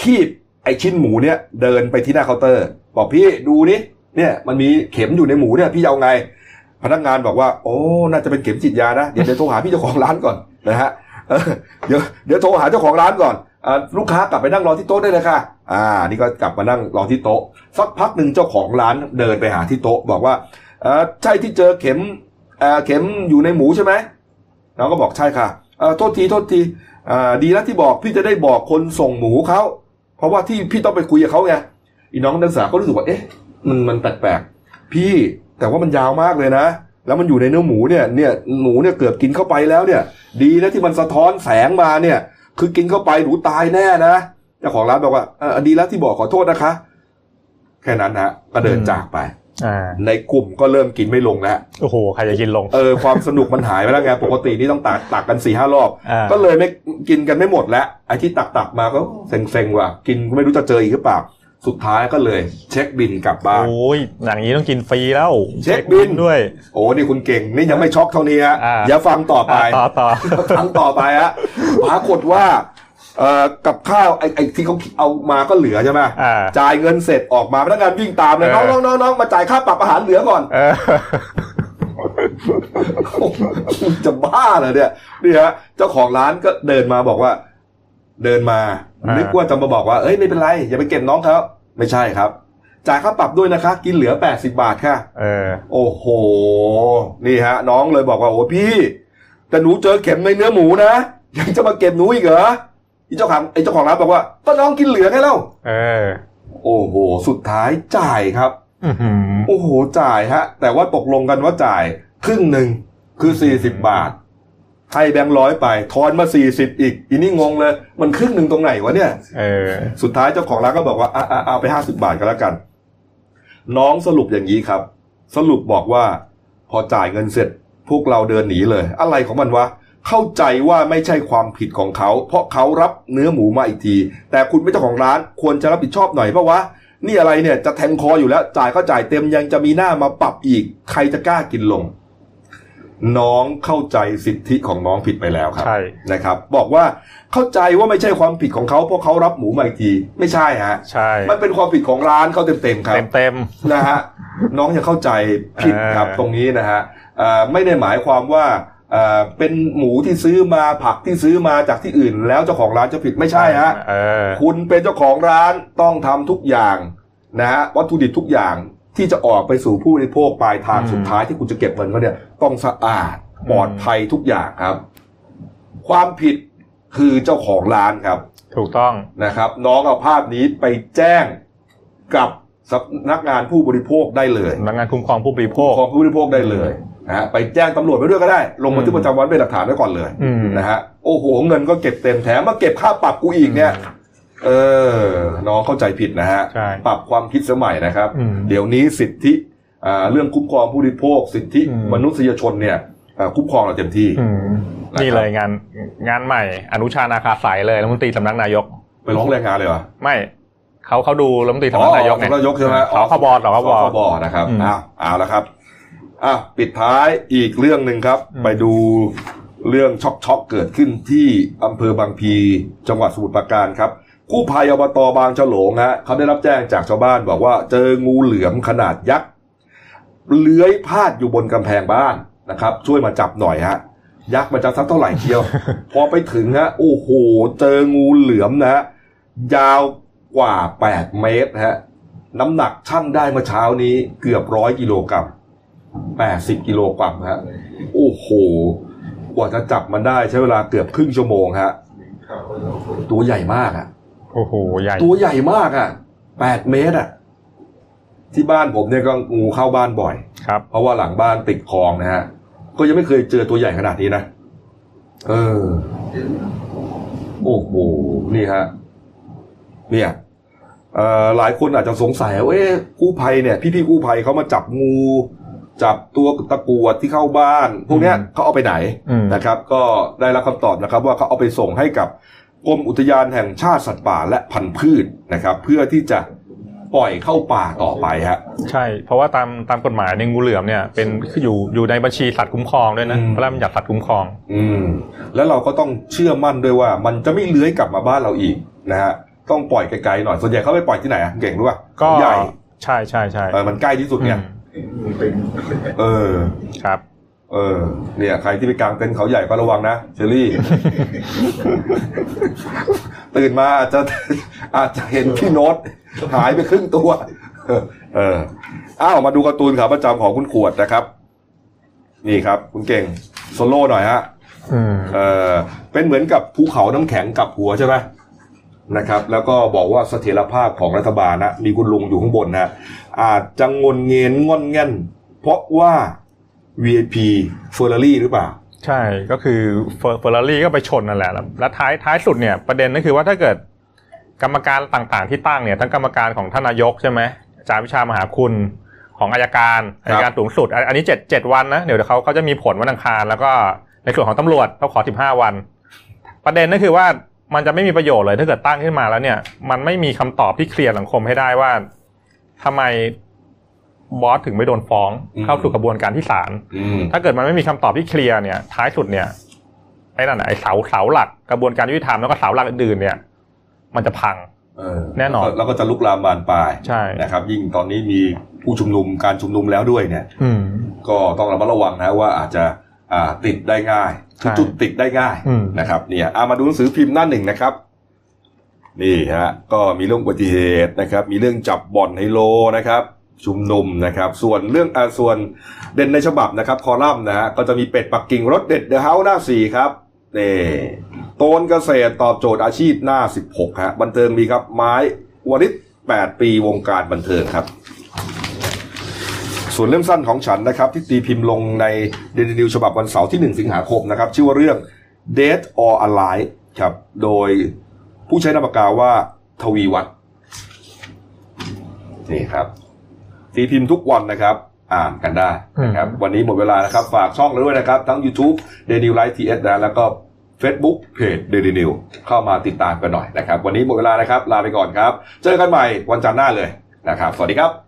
คีบไอชิ้นหมูเนี่ยเดินไปที่หน้าเคาน์เตอร์ บอกพี่ดูนี่เนี่ยมันมีเข็มอยู่ในหมูเนี่ยพี่จะเอาไง พนักงานบอกว่า โอ้น่าจะเป็นเข็มฉีดยานะเดี๋ยวเดี๋ยวโทรหาพี่เจ้าของร้านก่อนนะฮะเดี๋ยวเดี๋ยวโทรหาเจ้าของร้านก่อนลูกค้ากลับไปนั่งรอที่โต๊ะได้เลยค่ะ อ่า นี่ก็กลับมานั่งรอที่โต๊ะสักพักหนึ่งเจ้าของร้านเดินไปหาที่โต๊ะบอกว่าใช่ที่เจอเข็มเข็มอยู่ในหมูใช่ไหม น้องก็บอกใช่ค่ะโทษทีโทษทีดีแล้วที่บอกพี่จะได้บอกคนส่งหมูเขาเพราะว่าที่พี่ต้องไปคุยกับเขาไงอีน้องนักศึกษาก็รู้สึกว่าเอ๊ะมันมันแปลกๆพี่แต่ว่ามันยาวมากเลยนะ แล้วมันอยู่ในเนื้อหมูเนี่ยเนี่ยหมูเนี่ยเกือบกินเข้าไปแล้วเนี่ย ดีนะที่มันสะท้อนแสงมาเนี่ย คือกินเข้าไปหนูตายแน่นะเจ้าของร้านบอกว่าดีแล้วที่บอกขอโทษนะคะ แค่นั้นฮะก็เดินจากไป ในกลุ่มก็เริ่มกินไม่ลงแล้วโอ้โหใครจะกินลงเออความสนุกมันหายไปแล้วไงปกตินี่ต้องตักตักกันสี่ห้ารอบอ่าก็เลยไม่กินกันไม่หมดแล้วไอ้ที่ตักตักมาก็เซ็งๆว่ะกินก็ไม่รู้จะเจออีกหรือเปล่าสุดท้ายก็เลยเช็คบิลกลับบ้านโอ้ยอย่างนี้ต้องกินฟรีแล้ว เช็คบิลด้วย โอ้นี่คุณเก่ง นี่ยังไม่ช็อกเท่านี้ฮะอ่าอย่าฟังต่อไปอะต่อต่อครั้งต่อไปฮะปรากฏว่า เอ่อกับข้าวไอ้ไอ้ที่เขาเอามาก็เหลือใช่ไหมอ่า จ่ายเงินเสร็จออกมาพนักงานวิ่งตามเลยเอ้ยน้องน้องน้องน้องมาจ่ายค่าปรับอาหารเหลือก่อน เออคุณจะบ้าเหรอเนี่ยนี่ฮะเจ้าของร้านก็เดินมาบอกว่า เดินมาอ่านึ นึกว่าจะมาบอกว่าเอ้ยไม่เป็นไร อย่าไปเก็บน้องเขาไม่ใช่ครับ จ่ายค่าปรับด้วยนะคะ กินเหลือ 80 บาทค่ะ เออ โอ้โห นี่ฮะ น้องเลยบอกว่าโอ้พี่ แต่หนูเจอเข็มในเนื้อหมูนะยังจะมาเก็บหนูอีกเหรอไอ้เจ้าของไอ้เจ้าของร้านบอกว่า ก็น้องกินเหลือไงเล่าเออ โอ้โห สุดท้ายจ่ายครับอื้อหือโอ้โหจ่ายฮะ แต่ว่าตกลงกันว่าจ่าย ครึ่งหนึ่งคือ40บาท ให้แบงค์ร้อยไปทอนมา40อีก อีนี่งงเลย มันครึ่งหนึ่งตรงไหนวะเนี่ยเออสุดท้ายเจ้าของร้านก็บอกว่าอะอะเอาไป50บาทก็แล้วกัน น้องสรุปอย่างนี้ครับ สรุปบอกว่า พอจ่ายเงินเสร็จ พวกเราเดินหนีเลย อะไรของมันวะ เข้าใจว่าไม่ใช่ความผิดของเขา เพราะเขารับเนื้อหมูมาอีกที แต่คุณเป็นเจ้าของร้านควรจะรับผิดชอบหน่อยเพราะวะนี่อะไรเนี่ยจะแทงคออยู่แล้ว จ่ายก็จ่ายเต็มยังจะมีหน้ามาปรับอีก ใครจะกล้ากินลง น้องเข้าใจสิทธิของน้องผิดไปแล้วครับใช่นะครับ บอกว่าเข้าใจว่าไม่ใช่ความผิดของเขาเพราะเขารับหมูมาอีกที ไม่ใช่ฮะใช่ มันเป็นความผิดของร้านเขาเต็มๆครับเต็มเต็มนะฮะน้องยังเข้าใจผิดครับเออตรงนี้นะฮะเอ่อไม่ได้หมายความว่า เอ่อเป็นหมูที่ซื้อมาผักที่ซื้อมาจากที่อื่น แล้วเจ้าของร้านจะผิดไม่ใช่ฮะเออคุณเป็นเจ้าของร้านต้องทำทุกอย่างนะฮะวัตถุดิบทุกอย่างที่จะออกไปสู่ผู้บริโภคปลายทางอืมสุดท้ายที่คุณจะเก็บเงินเขาเนี่ยต้องสะอาดปลอดภัยทุกอย่างครับ ความผิดคือเจ้าของร้านครับ ถูกต้องนะครับ น้องเอาภาพนี้ไปแจ้งกับสำนักงานผู้บริโภคได้เลยสำนักงานคุ้มครองผู้บริโภคของผู้บริโภคได้เลย นะฮะไปแจ้งตำรวจไปด้วยก็ได้ ลงบันทึกประจำวันเป็นหลักฐานไว้ก่อนเลยอืม นะฮะโอ้โหเงินก็เก็บเต็มแถมมาเก็บค่าปรับกูอีกเนี่ย เออ น้องเข้าใจผิดนะฮะ ใช่ ปรับความคิดสมัยนะครับ อืม เดี๋ยวนี้สิทธิอ่าเรื่องคุ้มครองผู้บริโภค สิทธิอืม มนุษยชนเนี่ยอ่าคุ้มครองเราเต็มที่ อืมนะครับ นี่เลยงานงานใหม่ อนุชานาคาสายเลยรัฐมนตรีสำนักนายก ไปร้องแรงงานเลยเหรอ ไม่เขาเขาดูรัฐมนตรีสำนักนายกอ๋อสำนักนายกใช่ไหมสคบสคบสคบนะครับอืม อ้าวเอาละครับ อะปิดท้ายอีกเรื่องหนึ่งครับอืมไปดูเรื่องช็อกช็อกๆเกิดขึ้นที่อำเภอบางพี จังหวัดสมุทรปราการครับกู้ภัยอบตบางฉลงฮะเขาได้รับแจ้งจากชาวบ้านบอกว่าเจองูเหลือมขนาดยักษ์เลื้อยพาดอยู่บนกำแพงบ้านนะครับ ช่วยมาจับหน่อยฮะยักษ์มันจะสักเท่าไหร่เชียว พอไปถึงฮะโอ้โห เจองูเหลือมนะฮะยาวกว่า 8 เมตรฮะน้ำหนักชั่งได้เมื่อเช้านี้เกือบร้อยกิโลกรัม 80กิโลกรัมฮะโอ้โห กว่าจะจับมันได้ใช้เวลาเกือบครึ่งชั่วโมงฮะตัวใหญ่มากอะโอ้โหใหญ่ ตัวใหญ่มากอะ8เมตรอะที่บ้านผมเนี่ยก็งูเข้าบ้านบ่อยครับ เพราะว่าหลังบ้านติดคลองนะฮะ ก็ยังไม่เคยเจอตัวใหญ่ขนาดนี้นะเออโอ้โหนี่ฮะเนี่ยเอ่อหลายคนอาจจะสงสัยว่าเอ๊ะกู้ภัยเนี่ย พี่ๆกู้ภัยเขามาจับงู จับตัวตะกรวดที่เข้าบ้าน พวกเนี้ยอืมเขาเอาไปไหนอืมนะครับ ก็ได้รับคำตอบนะครับ ว่าเขาเอาไปส่งให้กับกรมอุทยานแห่งชาติสัตว์ป่าและพันธุ์พืชนะครับ เพื่อที่จะปล่อยเข้าป่าต่อไปฮะใช่ เพราะว่าตามตามกฎหมายในยงูเหลือมเนี่ยเป็นคืออยู่อยู่ในบัญชีสัตว์คุ้มครองด้วยนะอืมพระราชบัญญัติสัตว์คุ้มครอง อืม แล้วเราก็ต้องเชื่อมั่นด้วยว่า มันจะไม่เลื้อยกลับมาบ้านเราอีกนะฮะต้องปล่อยไกลๆหน่อยส่วนใหญ่เขาไปปล่อยที่ไหนอะเก่งรู้ป่ะก็เขาใหญ่ใช่ใช่ใช่เออมันใกล้ที่สุดเนี่ย อืมเออ ครับ เออ เนี่ย ใครที่ไปกางเต็นท์เขาใหญ่ก็ระวังนะเชอรี่ ตื่นมาอาจจะอาจจะเห็นพี่โน้ตหายไปครึ่งตัว เออเอออ้าวมาดูการ์ตูนขาประจำของคุณขวดนะครับ นี่ครับ คุณเก่งโซโล่หน่อยฮะอืมเออเป็นเหมือนกับภูเขาน้ำแข็งกับหัวใช่ไหมนะครับ แล้วก็บอกว่าเสถียรภาพของรัฐบาลนะมีคุณลุงอยู่ข้างบนนะ อาจจะงนเงินงอนเงันเพราะว่า VIP เฟอร์รารี่หรือเปล่า ใช่ก็คือเฟอร์เฟอร์รารี่ก็ไปชนนั่นแหละ แล้วท้ายท้ายสุดเนี่ยประเด็นก็คือว่าถ้าเกิดกรรมการต่างๆที่ตั้งเนี่ยทั้งกรรมการของท่านนายกใช่ไหมอาจารย์วิชามหาคุณของอายการอายการสูงสุด อันนี้เจ็ดเจ็ดวันนะ เดี๋ยวเขาเขาจะมีผลวันอังคาร แล้วก็ในส่วนของตำรวจเขาขอสิบห้าวัน ประเด็นก็คือว่ามันจะไม่มีประโยชน์เลยถ้าเกิดตั้งขึ้นมาแล้วเนี่ย มันไม่มีคำตอบที่เคลียร์สังคมให้ได้ว่า ทำไมบอสถึงไม่โดนฟ้องอืมเข้าสู่กระบวนการที่ศาลอืมถ้าเกิดมันไม่มีคำตอบที่เคลียร์เนี่ย ท้ายสุดเนี่ยไอ้นั่นน่ะไอ้เสาเสาหลักกระบวนการยุติธรรมแล้วก็เสาหลักอื่นๆเนี่ย มันจะพังเออแน่นอนล้วก็แล้วก็จะลุกลามบานปลายใช่นะครับ ยิ่งตอนนี้มีผู้ชุมนุมการชุมนุมแล้วด้วยเนี่ยอืมก็ต้องระมัดระวังนะว่าอาจจะอ่าติดได้ง่ายใช่จุดติดได้ง่ายอืมนะครับ เนี่ยเอามาดูหนังสือพิมพ์หน้าหนึ่งนะครับ นี่ฮะก็มีเรื่องอุบัติเหตุนะครับ มีเรื่องจับบ่อนไฮโลนะครับ ชุมนุมนะครับ ส่วนเรื่องอ่าส่วนเด่นในฉบับนะครับ คอลัมน์นะฮะก็จะมีเป็ดปักกิ่งรถเด็ดเดอะเฮาส์หน้าสี่ครับนี่โตนเกษตรตอบโจทย์อาชีพหน้า 16ฮะบันเทิงมีครับไม้วริศ8 ปีวงการบันเทิงครับ ส่วนเรื่องสั้นของฉันนะครับ ที่ตีพิมพ์ลงในเดลินิวฉบับวันเสาร์ที่ 1 สิงหาคมนะครับ ชื่อว่าเรื่อง Dead or Alive ครับ โดย ผู้ใช้นามปากกาว่า ทวีวัฒน์นี่ครับตีพิมพ์ทุกวันนะครับ อ่านกันได้นะครับวันนี้หมดเวลานะครับ ฝากช่องเราด้วยนะครับ ทั้ง YouTube d a i l y Life TS นะแล้วก็ Facebook Page Daily New เข้ามาติดตามกันหน่อยนะครับ วันนี้หมดเวลานะครับ ลาไปก่อนครับ เจอกันใหม่วันจันทร์หน้าเลยนะครับ สวัสดีครับ